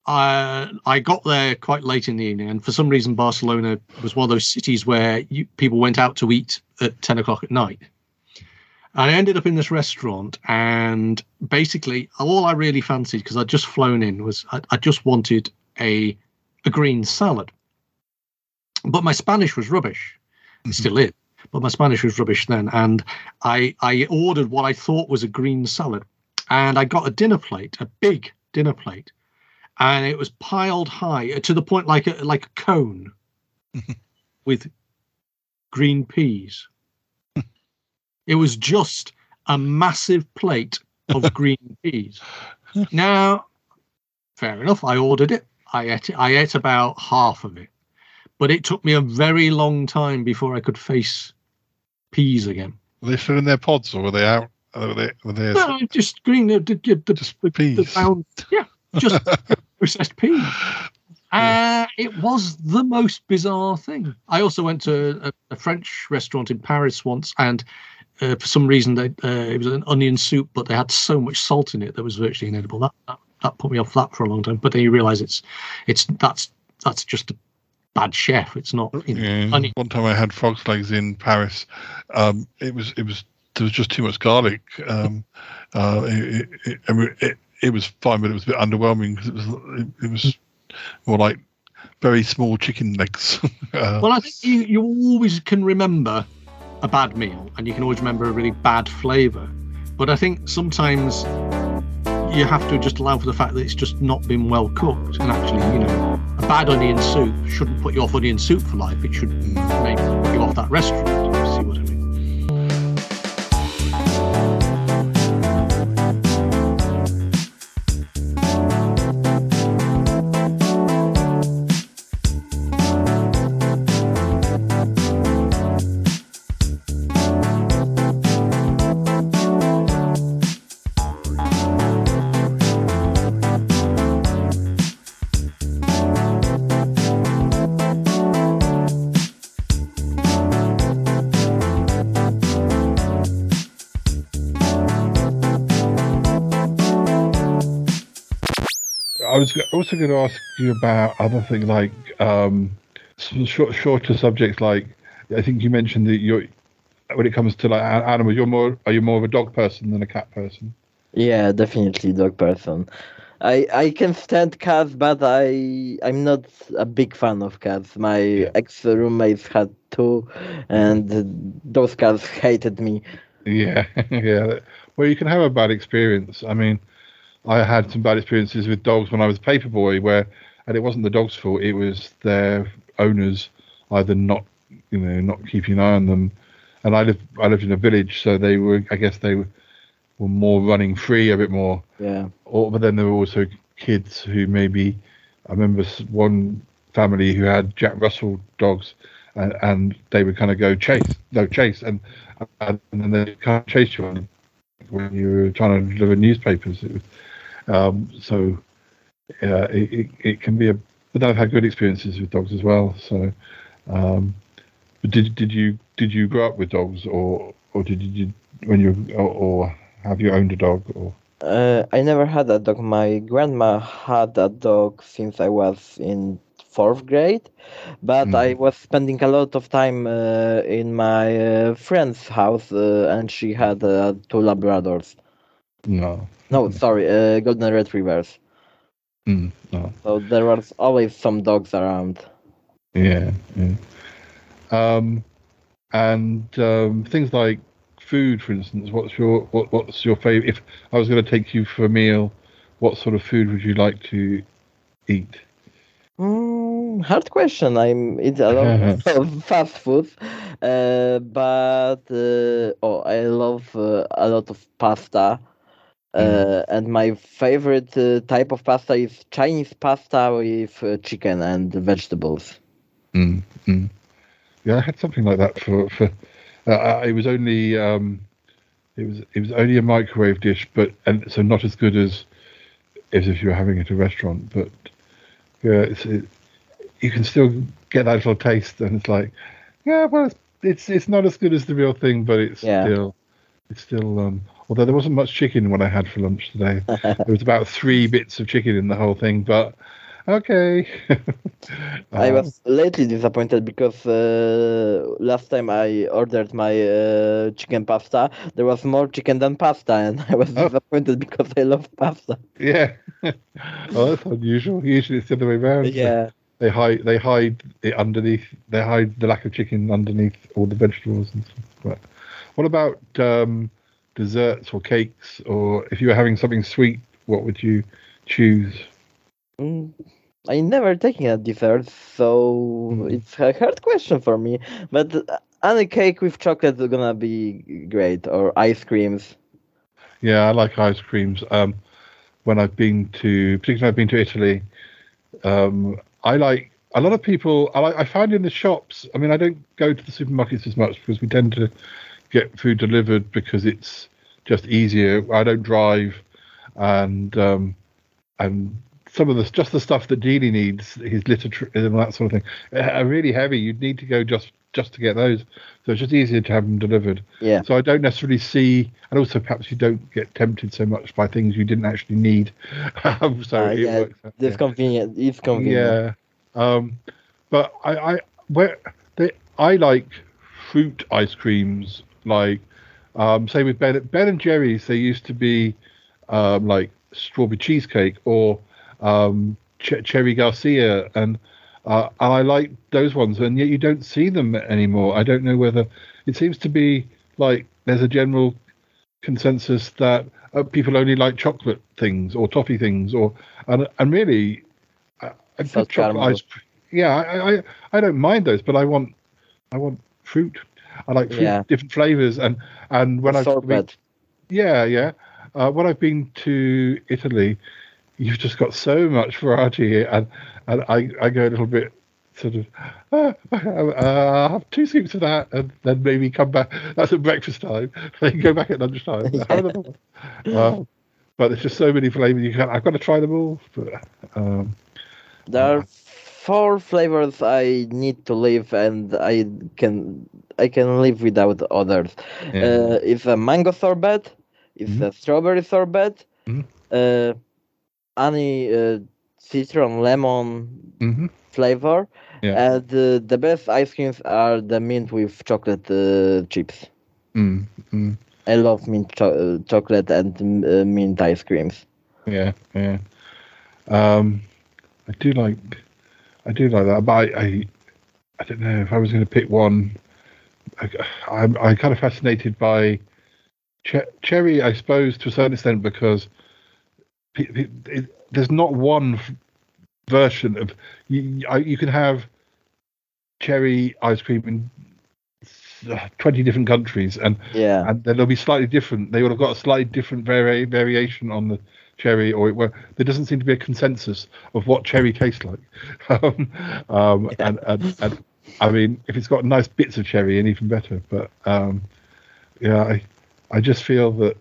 I I got there quite late in the evening, and for some reason, Barcelona was one of those cities where you, people went out to eat at ten o'clock at night. And I ended up in this restaurant, and basically, all I really fancied because I'd just flown in was I, I just wanted a a green salad. But my Spanish was rubbish. It mm-hmm. still is, but my Spanish was rubbish then, and I I ordered what I thought was a green salad, and I got a dinner plate, a big dinner plate, and it was piled high uh, to the point like a like a cone with green peas. it was just a massive plate of green peas. Now, fair enough. I ordered it. I ate it. I ate about half of it, but it took me a very long time before I could face peas again. were they still in their pods or were they out? Uh, were they, were they No, just green. The, the, the, the, the, the yeah, just processed peas. Uh, it was the most bizarre thing. I also went to a, a French restaurant in Paris once, and uh, for some reason, they, uh, it was an onion soup, but they had so much salt in it that was virtually inedible. That, that that put me off that for a long time. But then you realise it's it's that's that's just a bad chef. It's not. You know, Yeah. onion. One time I had frog's legs in Paris. Um, it was it was there was just too much garlic. Um, uh, it, it, it, it was fine, but it was a bit underwhelming because it was it, was more like very small chicken legs. uh, Well, I think you, you always can remember a bad meal and you can always remember a really bad flavour. But I think sometimes you have to just allow for the fact that it's just not been well cooked. And actually, you know, a bad onion soup shouldn't put you off onion soup for life. It should make you off that restaurant. See what I mean? Also going to ask you about other things like um, some short, shorter subjects. Like I think you mentioned that you're when it comes to like animals, you're more are you more of a dog person than a cat person? Yeah, definitely dog person. I I can stand cats, but I I'm not a big fan of cats. My ex roommates had two, and those cats hated me. Yeah, yeah. Well, you can have a bad experience. I mean, I had some bad experiences with dogs when I was a paperboy, where and it wasn't the dog's fault; it was their owners either not, you know, not keeping an eye on them. And I lived I lived in a village, so they were, I guess, they were, were more running free a bit more. Yeah. Or, but then there were also kids who maybe I remember one family who had Jack Russell dogs, and, and they would kind of go chase, no chase, and and then they kind of chase you on when you were trying to deliver newspapers. Was, um, so uh, it, it it can be a. But I've had good experiences with dogs as well. So, um, did did you did you grow up with dogs, or or did you when you or, or have you owned a dog or? Uh, I never had a dog. My grandma had a dog since I was in fourth grade, but I was spending a lot of time uh, in my uh, friend's house, uh, and she had uh, two Labradors. No. No, sorry, uh, Golden Retrievers. Mm, no. So there was always some dogs around. Yeah, yeah. Um, and um, things like food, for instance. What's your what, what's your favorite? If I was going to take you for a meal, what sort of food would you like to eat? Mm, hard question. I'm eat a lot of fast food, uh, but uh, oh, I love uh, a lot of pasta. Uh, and my favorite uh, type of pasta is Chinese pasta with uh, chicken and vegetables. Mm, mm. Yeah, I had something like that for for. It was only um, it was it was only a microwave dish, but and so not as good as as if you were having it at a restaurant. But yeah, it's, it, you can still get that little taste, and it's like, yeah, well, it's it's, it's not as good as the real thing, but it's Yeah. still it's still. Um, although there wasn't much chicken when I had for lunch today, there was about three bits of chicken in the whole thing, but okay. I Um, was lately disappointed because uh, last time I ordered my uh, chicken pasta, there was more chicken than pasta, and I was disappointed because I love pasta. Yeah. oh, that's unusual. Usually it's the other way around. Yeah. They hide they hide it underneath they hide the lack of chicken underneath all the vegetables and stuff. But what about um, desserts or cakes or if you were having something sweet, what would you choose? Mm, I never taken a dessert, so it's a hard question for me. But any cake with chocolate is gonna be great, or ice creams. Yeah, I like ice creams. Um, when I've been to, particularly when I've been to Italy, um, I like a lot of people. I like. I find in the shops. I mean, I don't go to the supermarkets as much because we tend to get food delivered because it's just easier. I don't drive, and um, and some of the just the stuff that Geely needs, his literature and that sort of thing, are really heavy. You'd need to go just just to get those. So it's just easier to have them delivered. Yeah. So I don't necessarily see, and also perhaps you don't get tempted so much by things you didn't actually need. Um, so Uh, it yeah, works out, it's convenient. It's convenient. yeah. Um, but I, I where they, I like fruit ice creams. Like, um, say with Ben Ben and Jerry's, they used to be um, like strawberry cheesecake or um, Ch- Cherry Garcia, and uh, and I like those ones. And yet you don't see them anymore. I don't know whether it seems to be like there's a general consensus that uh, people only like chocolate things or toffee things, or and and really, uh, a good chocolate ice. cream- Yeah, I, I I don't mind those, but I want I want fruit. I like fruit, Yeah. different flavors, and and when I've been, yeah, yeah. Uh, when I've been to Italy, you've just got so much variety, here, and and I, I go a little bit sort of, uh, uh, I'll have two scoops of that, and then maybe come back. That's at breakfast time. Then go back at lunchtime. Uh, but there's just so many flavors. You can. I've got to try them all. But um, There are four flavors I need to live, and I can I can live without others. Yeah. Uh, it's a mango sorbet, it's a strawberry sorbet, Mhm. uh, any uh, citron lemon Mhm. flavor, Yeah. and uh, the best ice creams are the mint with chocolate uh, chips. mm, mm, I love mint cho- uh, chocolate and uh, mint ice creams. yeah, yeah. Um, I do like, I do like that. But I, I, I don't know if I was going to pick one. I, I'm, I'm kind of fascinated by che- cherry, I suppose, to a certain extent, because pe- it, there's not one version of you. You can have cherry ice cream in 20 different countries, and Yeah. and then they'll be slightly different. They will have got a slightly different vari- variation on the cherry, or it, well, there doesn't seem to be a consensus of what cherry tastes like. um, um, and, and and I mean, if it's got nice bits of cherry, and even better. But um, yeah, I I just feel that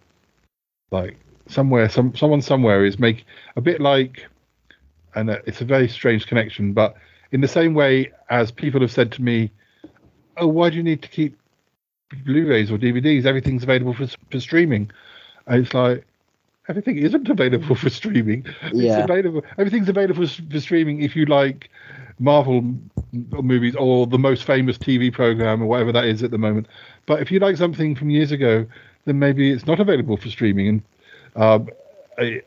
like somewhere, some someone somewhere is make a bit like, and it's a very strange connection, but in the same way as people have said to me, "Oh, why do you need to keep Blu-rays or DVDs? Everything's available for, for streaming." And it's like everything isn't available for streaming. It's Yeah. available. Everything's available for, for streaming if you like Marvel movies or the most famous TV program or whatever that is at the moment. But if you like something from years ago, then maybe it's not available for streaming. And um, I,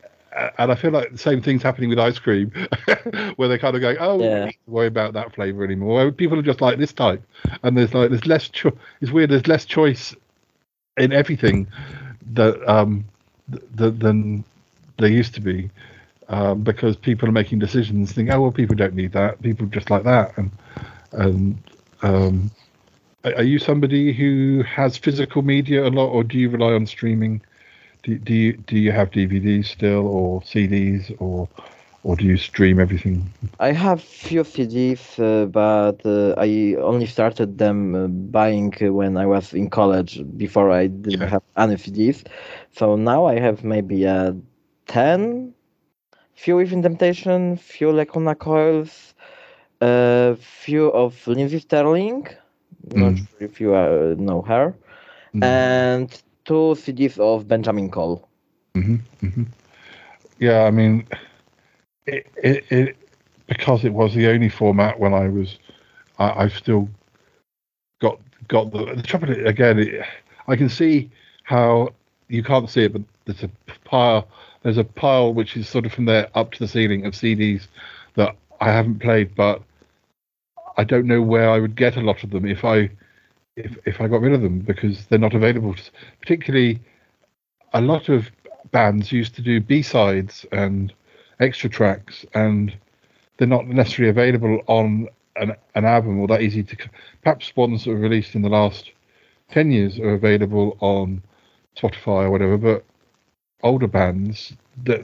and I feel like the same thing's happening with ice cream, where they're kind of going, "Oh, we don't need to worry about that flavor anymore." People are just like this type, and there's like there's less. Cho- it's weird. There's less choice in everything that um th- th- than there used to be, um, because people are making decisions. Think, oh well, people don't need that. People just like that, and and um, are you somebody who has physical media a lot, or do you rely on streaming? Do, do you do you have DVDs still, or CDs, or or do you stream everything? I have few CDs, uh, but uh, I only started them uh, buying uh, when I was in college. Before I didn't have any CDs, so now I have maybe uh, ten. Few Within Temptation, few Lacuna Coils, a few of Lindsey Stirling. Not Mm. sure if you uh, know her, and two CDs of Benjamin Cole. hmm hmm Yeah, I mean, it, it, it because it was the only format when I was, I, I've still got got the the trouble. Again, it, I can see how you can't see it, but there's a pile. There's a pile which is sort of from there up to the ceiling of CDs that I haven't played, but I don't know where I would get a lot of them if I if if I got rid of them because they're not available. Particularly, a lot of bands used to do B sides and extra tracks, and they're not necessarily available on an, an album or that easy to. Perhaps ones that were released in the last ten years are available on Spotify or whatever, but older bands that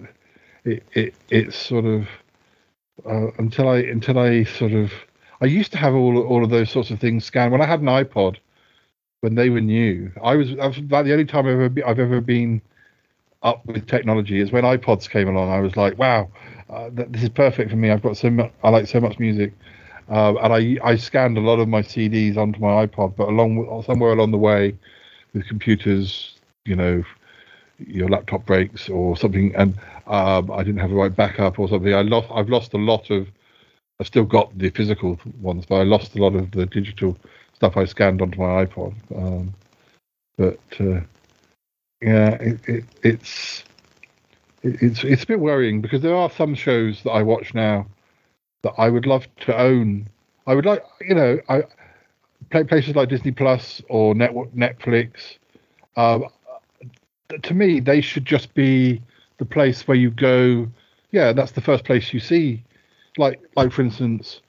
it, it it's sort of uh, until I until I sort of I used to have all all of those sorts of things scanned when I had an iPod when they were new. I was was about the only time I've ever be, I've ever been up with technology is when iPods came along. I was like, wow, uh, th- this is perfect for me. I've got so much. I like so much music, uh, and I I scanned a lot of my CDs onto my iPod, but along somewhere along the way, with computers, you know, your laptop breaks or something, and um, I didn't have the right backup or something. I lost. I've lost a lot of. I've still got the physical ones, but I lost a lot of the digital stuff I scanned onto my iPod. Um, but uh, yeah, it, it, it's it, it's it's a bit worrying because there are some shows that I watch now that I would love to own. I would like, you know, I places like Disney Plus or Network Netflix. Um, to me, they should just be the place where you go. Yeah, that's the first place you see. Like, like for instance,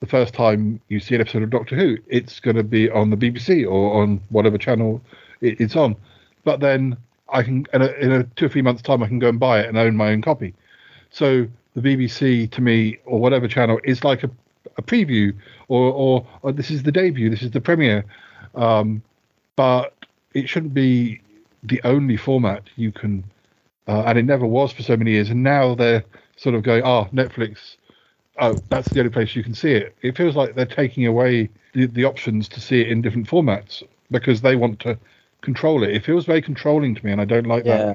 the first time you see an episode of Doctor Who, it's going to be on the BBC or on whatever channel it, it's on. But then I can, in a, in a two or three months' time, I can go and buy it and own my own copy. So the BBC to me or whatever channel is like a, a preview or, or, or this is the debut, this is the premiere. Um, but it shouldn't be the only format you can, uh, and it never was for so many years. And now they're sort of going, oh, Netflix, oh, that's the only place you can see it. It feels like they're taking away the, the options to see it in different formats because they want to control it. It feels very controlling to me, and I don't like yeah. that.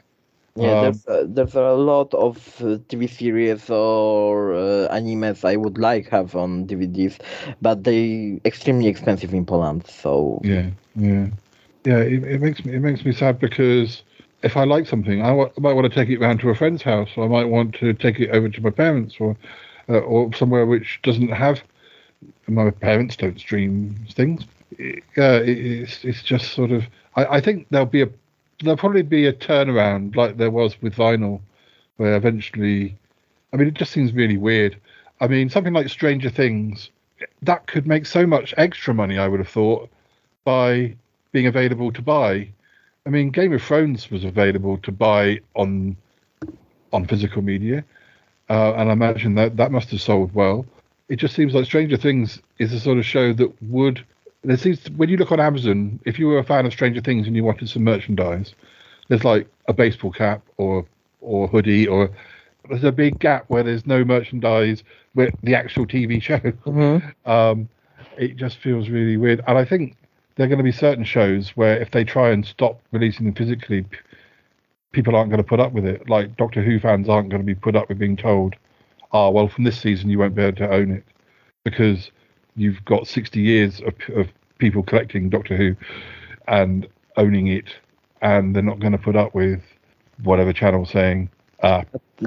Yeah, Um, there's uh, there's a lot of uh, TV series or uh, animes I would like have on DVDs, but they extremely expensive in Poland. So Yeah, yeah, yeah. It, it makes me it makes me sad because if I like something, I, I might want to take it round to a friend's house, or I might want to take it over to my parents, or uh, or somewhere which doesn't have. My parents don't stream things. It, uh, it, it's it's just sort of. I, I think there'll be a there'll probably be a turnaround like there was with vinyl, where eventually. I mean, it just seems really weird. I mean, something like Stranger Things, that could make so much extra money. I would have thought by being available to buy. I mean, Game of Thrones was available to buy on on physical media, uh, and I imagine that that must have sold well. It just seems like Stranger Things is a sort of show that would. There seems when you look on Amazon, if you were a fan of Stranger Things and you wanted some merchandise, there's like a baseball cap or or hoodie or there's a big gap where there's no merchandise with the actual TV show. Um, it just feels really weird, and I think there are going to be certain shows where if they try and stop releasing them physically, people aren't going to put up with it. Like Doctor Who fans aren't going to be put up with being told, "Ah, well, from this season you won't be able to own it because you've got 60 years of, of people collecting Doctor Who and owning it, and they're not going to put up with whatever channel saying, ah,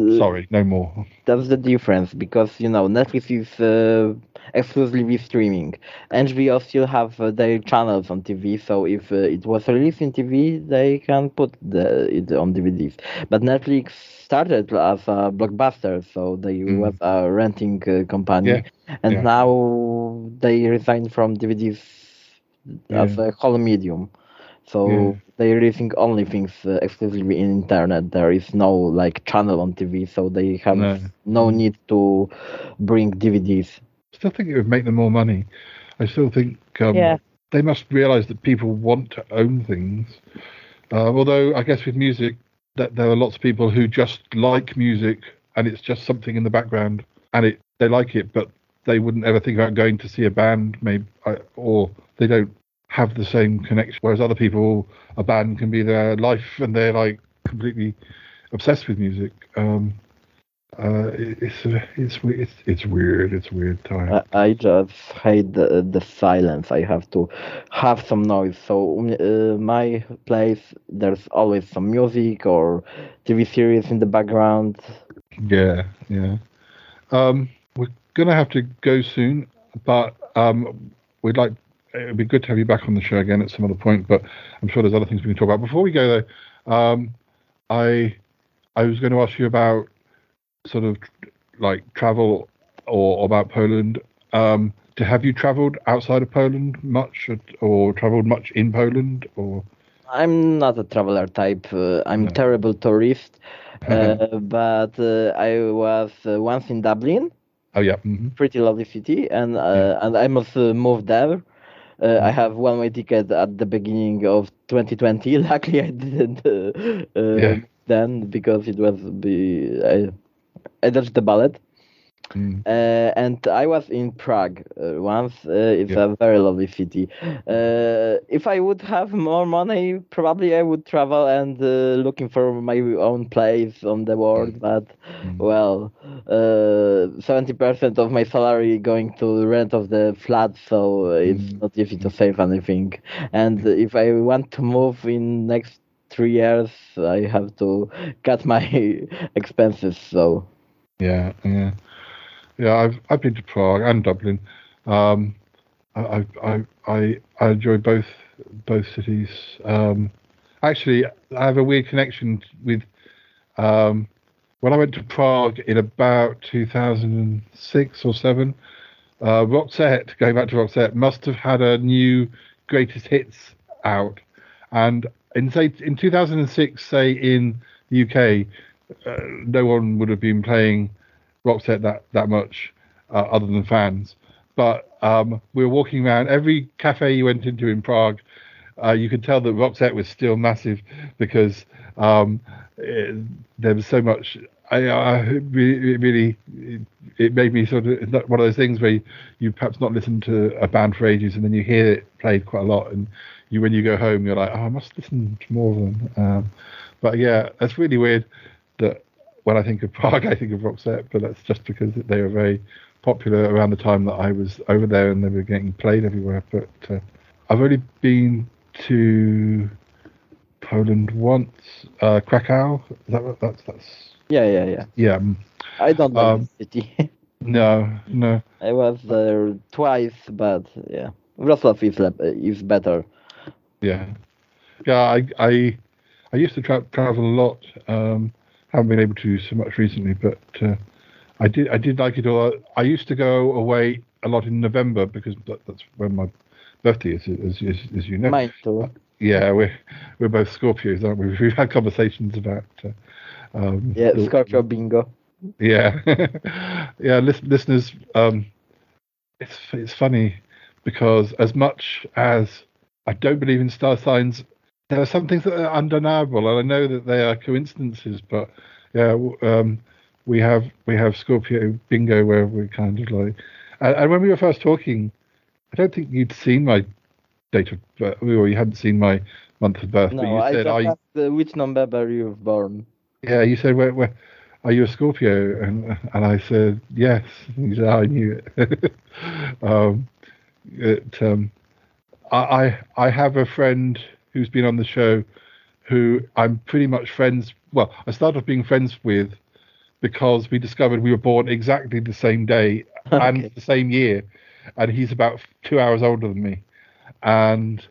sorry, no more." that's the difference because you know Netflix is uh, exclusively streaming. HBO still have uh, their channels on TV, so if uh, it was released in TV, they can put the, it on DVDs. But Netflix started as a blockbuster, so they Mm. was a renting uh, company, Yeah, and yeah. now they resigned from DVDs as Yeah. a whole medium. So Yeah. they're releasing only things uh, exclusively in internet. There is no like channel on TV, so they have No. no, need to bring DVDs. I still think it would make them more money. I still think um, Yeah. they must realize that people want to own things. Uh, although I guess with music, that there are lots of people who just like music and it's just something in the background and it they like it, but they wouldn't ever think about going to see a band, maybe, uh, or they don't have the same connection. Whereas other people, a band can be their life and they're like completely obsessed with music. Um, uh, it's it's it's it's weird. It's a weird time. I, I just hate the, the silence. I have to have some noise. So uh, my place, there's always some music or TV series in the background. Yeah, yeah. Um, we're gonna have to go soon, but um, we'd like it would be good to have you back on the show again at some other point. But I'm sure there's other things we can talk about. Before we go though, um, I I was going to ask you about sort of like travel or, or about Poland. Um, to have you travelled outside of Poland much, or, or travelled much in Poland, or I'm not a traveler type. Uh, I'm terrible tourist. Uh, but uh, I was uh, once in Dublin. oh yeah, hmm pretty lovely city, and uh, and I must uh, move there. Uh, I have one way ticket at the beginning of 2020. Luckily, I didn't uh, Yeah. then because it was the uh, I dodged the bullet. Mm. Uh, and I was in Prague uh, once. Uh, it's Yeah. a very lovely city. Uh, if I would have more money, probably I would travel and uh, looking for my own place on the world. But well, uh, seventy percent of my salary going to rent of the flat, so it's not easy to save anything. And if I want to move in next three years, I have to cut my expenses. So. Yeah, yeah, yeah. I've I've been to Prague and Dublin. Um, I I I I enjoy both both cities. Um, actually, I have a weird connection with. Um, when I went to Prague in about 2006 or seven, uh, Roxette, going back to Roxette, must have had a new greatest hits out, and in say in 2006, say in the UK, uh, no one would have been playing Roxette that that much, uh, other than fans. But um, we were walking around every cafe you went into in Prague. Uh, you could tell that Roxette was still massive because um, it, there was so much. I, I it really, it, it made me sort of one of those things where you, you perhaps not listen to a band for ages and then you hear it played quite a lot and you when you go home you're like oh I must listen to more of them. Um, but yeah, that's really weird that when I think of Prague I think of Roxette, but that's just because they were very popular around the time that I was over there and they were getting played everywhere. But uh, I've only been to Poland once, uh, Krakow. Is that what- that's that's Yeah, yeah, yeah. yeah. I don't know Um, the city. No, no. I was there twice, but yeah, Wrocław is is better. Yeah, yeah. I I I used to tra- travel a lot. Um, haven't been able to so much recently, but uh, I did I did like it all. I used to go away a lot in November because that, that's when my birthday is, as, as, as you know. Mine too. Yeah, we're we're both Scorpios, aren't we? We've had conversations about. Uh, um, Yeah, the- Scorpio bingo. yeah, yeah. Lis- listeners, um, it's it's funny because as much as I don't believe in star signs, there are some things that are undeniable, and I know that they are coincidences. But yeah, um, we have we have Scorpio bingo where we're kind of like, and, and when we were first talking, I don't think you'd seen my date of birth, or you hadn't seen my month of birth. but No, you I said, just "Are you- asked uh, which November you born. yeah, you said, where, where, are you a Scorpio? And and I said, yes. And you said, "Oh, I knew it. um, it um, I, I I have a friend who's been on the show who I'm pretty much friends. Well, I started off being friends with because we discovered we were born exactly the same day and the same year, and he's about two hours older than me. And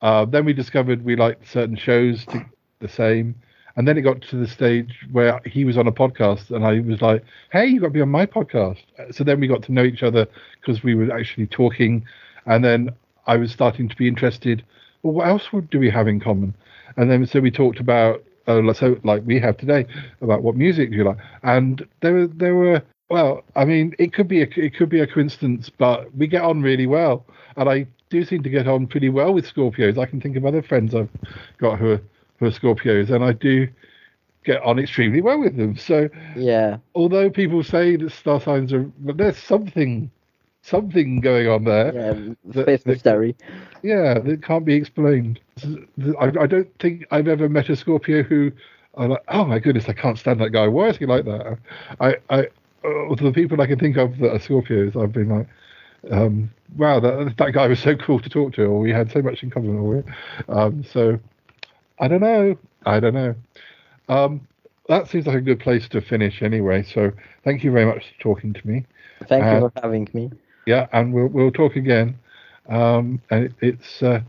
uh, then we discovered we liked certain shows to, the same. And then it got to the stage where he was on a podcast, and I was like, "Hey, you got to be on my podcast." So then we got to know each other because we were actually talking, and then I was starting to be interested. Well, what else would, do we have in common? And then so we talked about, uh, so like we have today, about what music you like, and there were there were well, I mean, it could be a it could be a coincidence, but we get on really well, and I do seem to get on pretty well with Scorpios. I can think of other friends I've got who are who are Scorpios, and I do get on extremely well with them. So Yeah. although people say that star signs are, but there's something something going on there. Yeah, space mystery. Yeah, that can't be explained. I, I don't think I've ever met a Scorpio who I'm like, oh my goodness, I can't stand that guy. Why is he like that? I, I, uh, the people I can think of that are Scorpios, I've been like, um, wow, that that guy was so cool to talk to, or we had so much in common, or we- um, so I don't know, I don't know. Um, that seems like a good place to finish anyway. So thank you very much for talking to me. Thank Uh, you for having me. Yeah, and we'll we'll talk again. Um, and it, it's uh,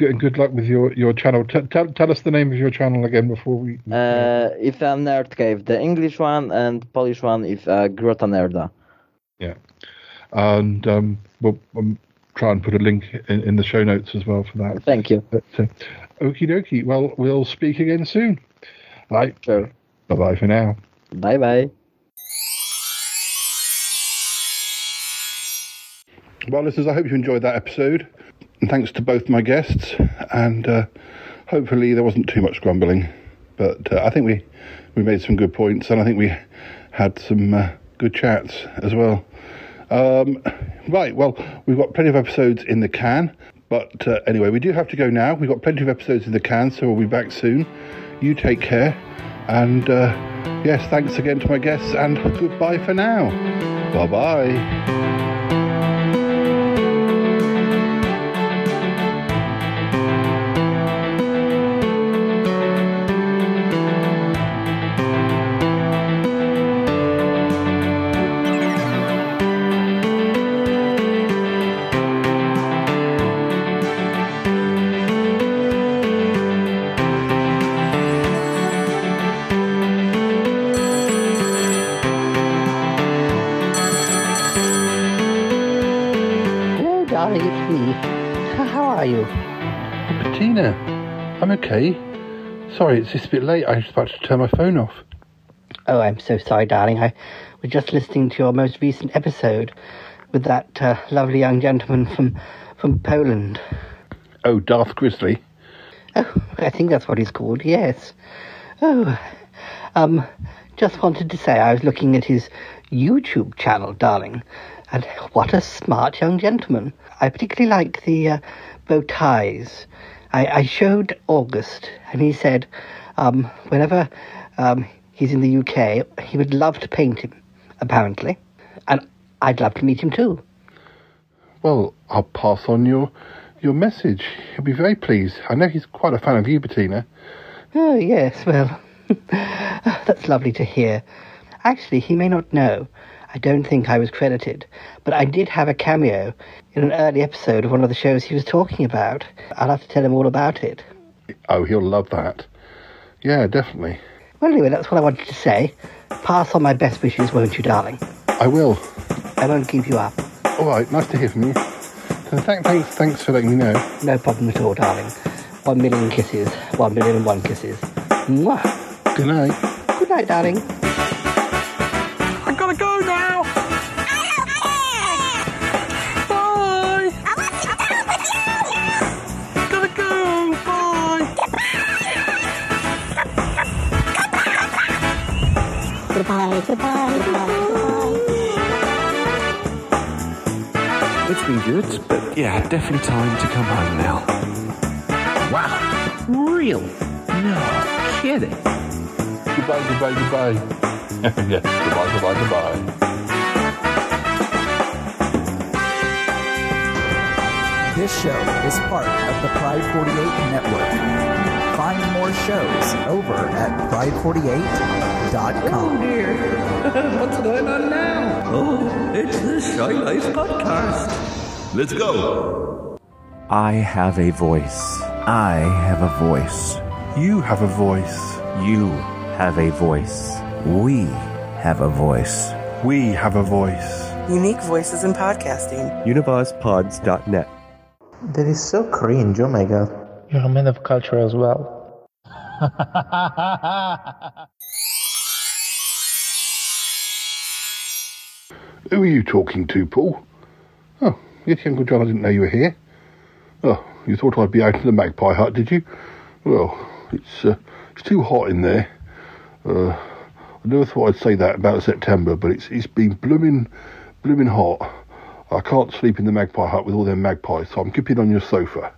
good good luck with your your channel. T- tell tell us the name of your channel again before we. Uh, it's a nerd cave. The English one and Polish one is uh, Grota Nerda. Yeah, and um, we'll um, try and put a link in, in the show notes as well for that. Thank you. But, uh, okie dokie. Well, we'll speak again soon. Right. Sure. Bye bye for now. Bye bye. Well, listeners, I hope you enjoyed that episode. And thanks to both my guests. And uh, hopefully there wasn't too much grumbling. But uh, I think we we made some good points, and I think we had some uh, good chats as well. Um, right, well, we've got plenty of episodes in the can, but uh, anyway, we do have to go now. We've got plenty of episodes in the can, so we'll be back soon. You take care, and uh, yes, thanks again to my guests, and goodbye for now. Bye bye. Okay. Sorry, it's just a bit late. I was about to turn my phone off. Oh, I'm so sorry, darling. I was just listening to your most recent episode with that uh, lovely young gentleman from from Poland. Oh, Darth Grizzly. Oh, I think that's what he's called. Yes. Oh, um, just wanted to say I was looking at his YouTube channel, darling, and what a smart young gentleman. I particularly like the uh, bow ties. I, I showed August, and he said, um, whenever um, he's in the UK, he would love to paint him. Apparently, and I'd love to meet him too. Well, I'll pass on your your message. He'll be very pleased. I know he's quite a fan of you, Bettina. Oh, yes, well, that's lovely to hear. Actually, he may not know. I don't think I was credited, but I did have a cameo in an early episode of one of the shows he was talking about. I'll have to tell him all about it. Oh, he'll love that. Yeah, definitely. Well, anyway, that's what I wanted to say. Pass on my best wishes, won't you, darling? I will. I won't keep you up. All right, nice to hear from you. So th- thanks, thanks for letting me know. No problem at all, darling. One million kisses. One million and one kisses. Mwah. Good night. Good night, darling. I've gotta go now. Goodbye, goodbye, goodbye, It's been good, but yeah, definitely time to come home now. Wow. Really? No kidding. Goodbye, goodbye, goodbye. yes, goodbye, goodbye, goodbye. This show is part of the Pride 48 network. Find more shows over at pride48.com. Oh dear. What's going on now? Oh, it's the Shy Life Podcast. Let's go. I have a voice. I have a voice. You have a voice. You have a voice. We have a voice. We have a voice. Unique voices in podcasting. UnivazPods.net. That is so cringe, oh my god. You're a man of culture as well. Who are you talking to, Paul? Oh, yes, Uncle John, I didn't know you were here. Oh, you thought I'd be out in the magpie hut, did you? Well, it's uh, it's too hot in there. Uh, I never thought I'd say that about September, but it's it's been blooming, blooming hot. I can't sleep in the magpie hut with all them magpies, so I'm keeping on your sofa.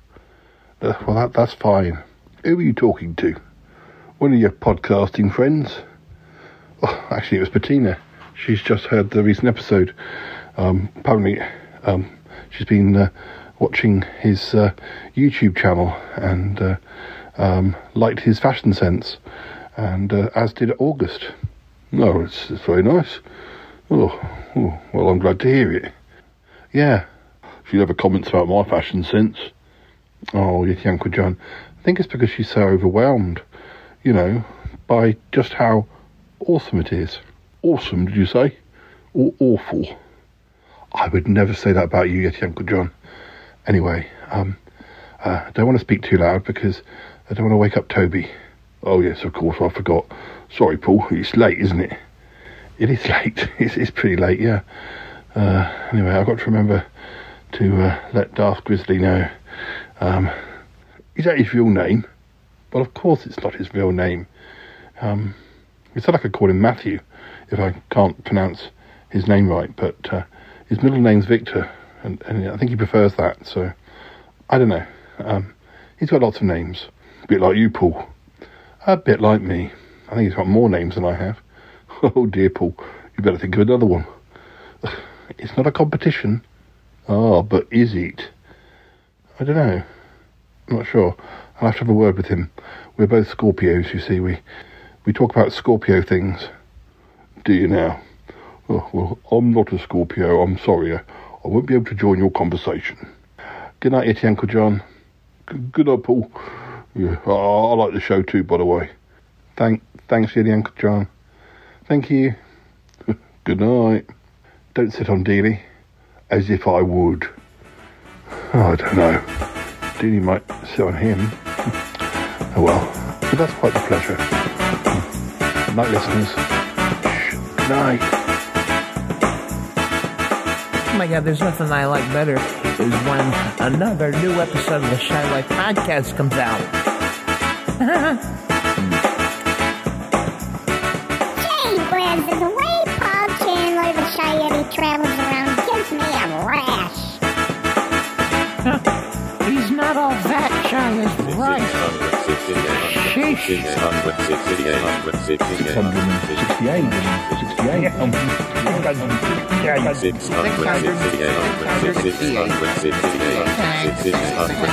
Uh, well, that, that's fine. Who are you talking to? One of your podcasting friends? Oh, actually, it was Bettina. She's just heard the recent episode. Um, apparently, um, she's been uh, watching his uh, YouTube channel and uh, um, liked his fashion sense, and uh, as did August. No, it's, it's very nice. Oh, oh, well, I'm glad to hear it. Yeah, if you ever comments about my fashion sense. Oh, yes, Uncle John. I think it's because she's so overwhelmed, you know, by just how awesome it is. Awesome, did you say? Or awful? I would never say that about you, Yeti Uncle John. Anyway, um, uh, I don't want to speak too loud because I don't want to wake up Toby. Oh, yes, of course, I forgot. Sorry, Paul, it's late, isn't it? It is late. It's, it's pretty late, yeah. Uh, anyway, I've got to remember to uh, let Darth Grizzly know. Um, is that his real name? Well, of course it's not his real name. Um, he said I could call him Matthew if I can't pronounce his name right, but uh, his middle name's Victor, and, and I think he prefers that. So I don't know. Um, he's got lots of names, a bit like you, Paul. A bit like me. I think he's got more names than I have. Oh dear, Paul, you better think of another one. It's not a competition. Ah, but is it? I don't know. I'm not sure. I'll have to have a word with him. We're both Scorpios, you see. We we talk about Scorpio things. Do you now? Oh, well, I'm not a Scorpio. I'm sorry. I, I won't be able to join your conversation. Good night, Yeti Uncle John. G- good night, Paul. Yeah, I, I like the show too, by the way. Thank, thanks, Yeti Uncle John. Thank you. good night. Don't sit on Dealey. As if I would. Oh, I don't know. Dealey might sit on him. oh well. But that's quite the pleasure. Good night, listeners. Shh. Good night. Oh my god, there's nothing I like better is when another new episode of the Shy Life podcast comes out. Gee whiz, the way Paul Chandler, the Shy Yeti, travels around gives me a rash. He's not all that shy is right. Sheesh.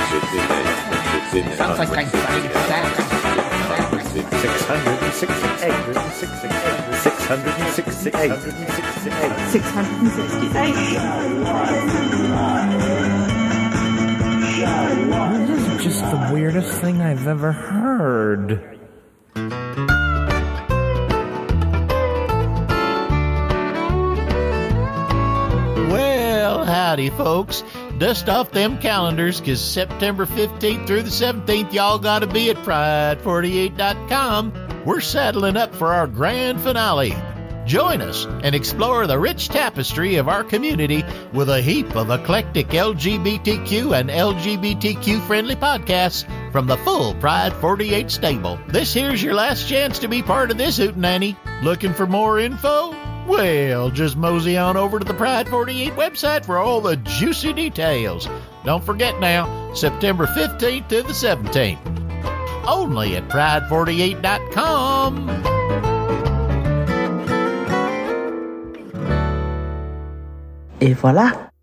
668. Sounds like I'm fucking fat. 668. This is just the weirdest thing I've ever heard. Well, howdy, folks. Dust off them calendars, 'cause September 15th through the 17th, y'all gotta be at Pride48.com. We're saddling up for our grand finale. Join us and explore the rich tapestry of our community with a heap of eclectic LGBTQ and LGBTQ friendly podcasts from the full Pride 48 stable. This here's your last chance to be part of this hootenanny. Looking for more info? Well, just mosey on over to the Pride 48 website for all the juicy details. Don't forget now, September 15th to the 17th. Only at Pride48.com. Et voilà.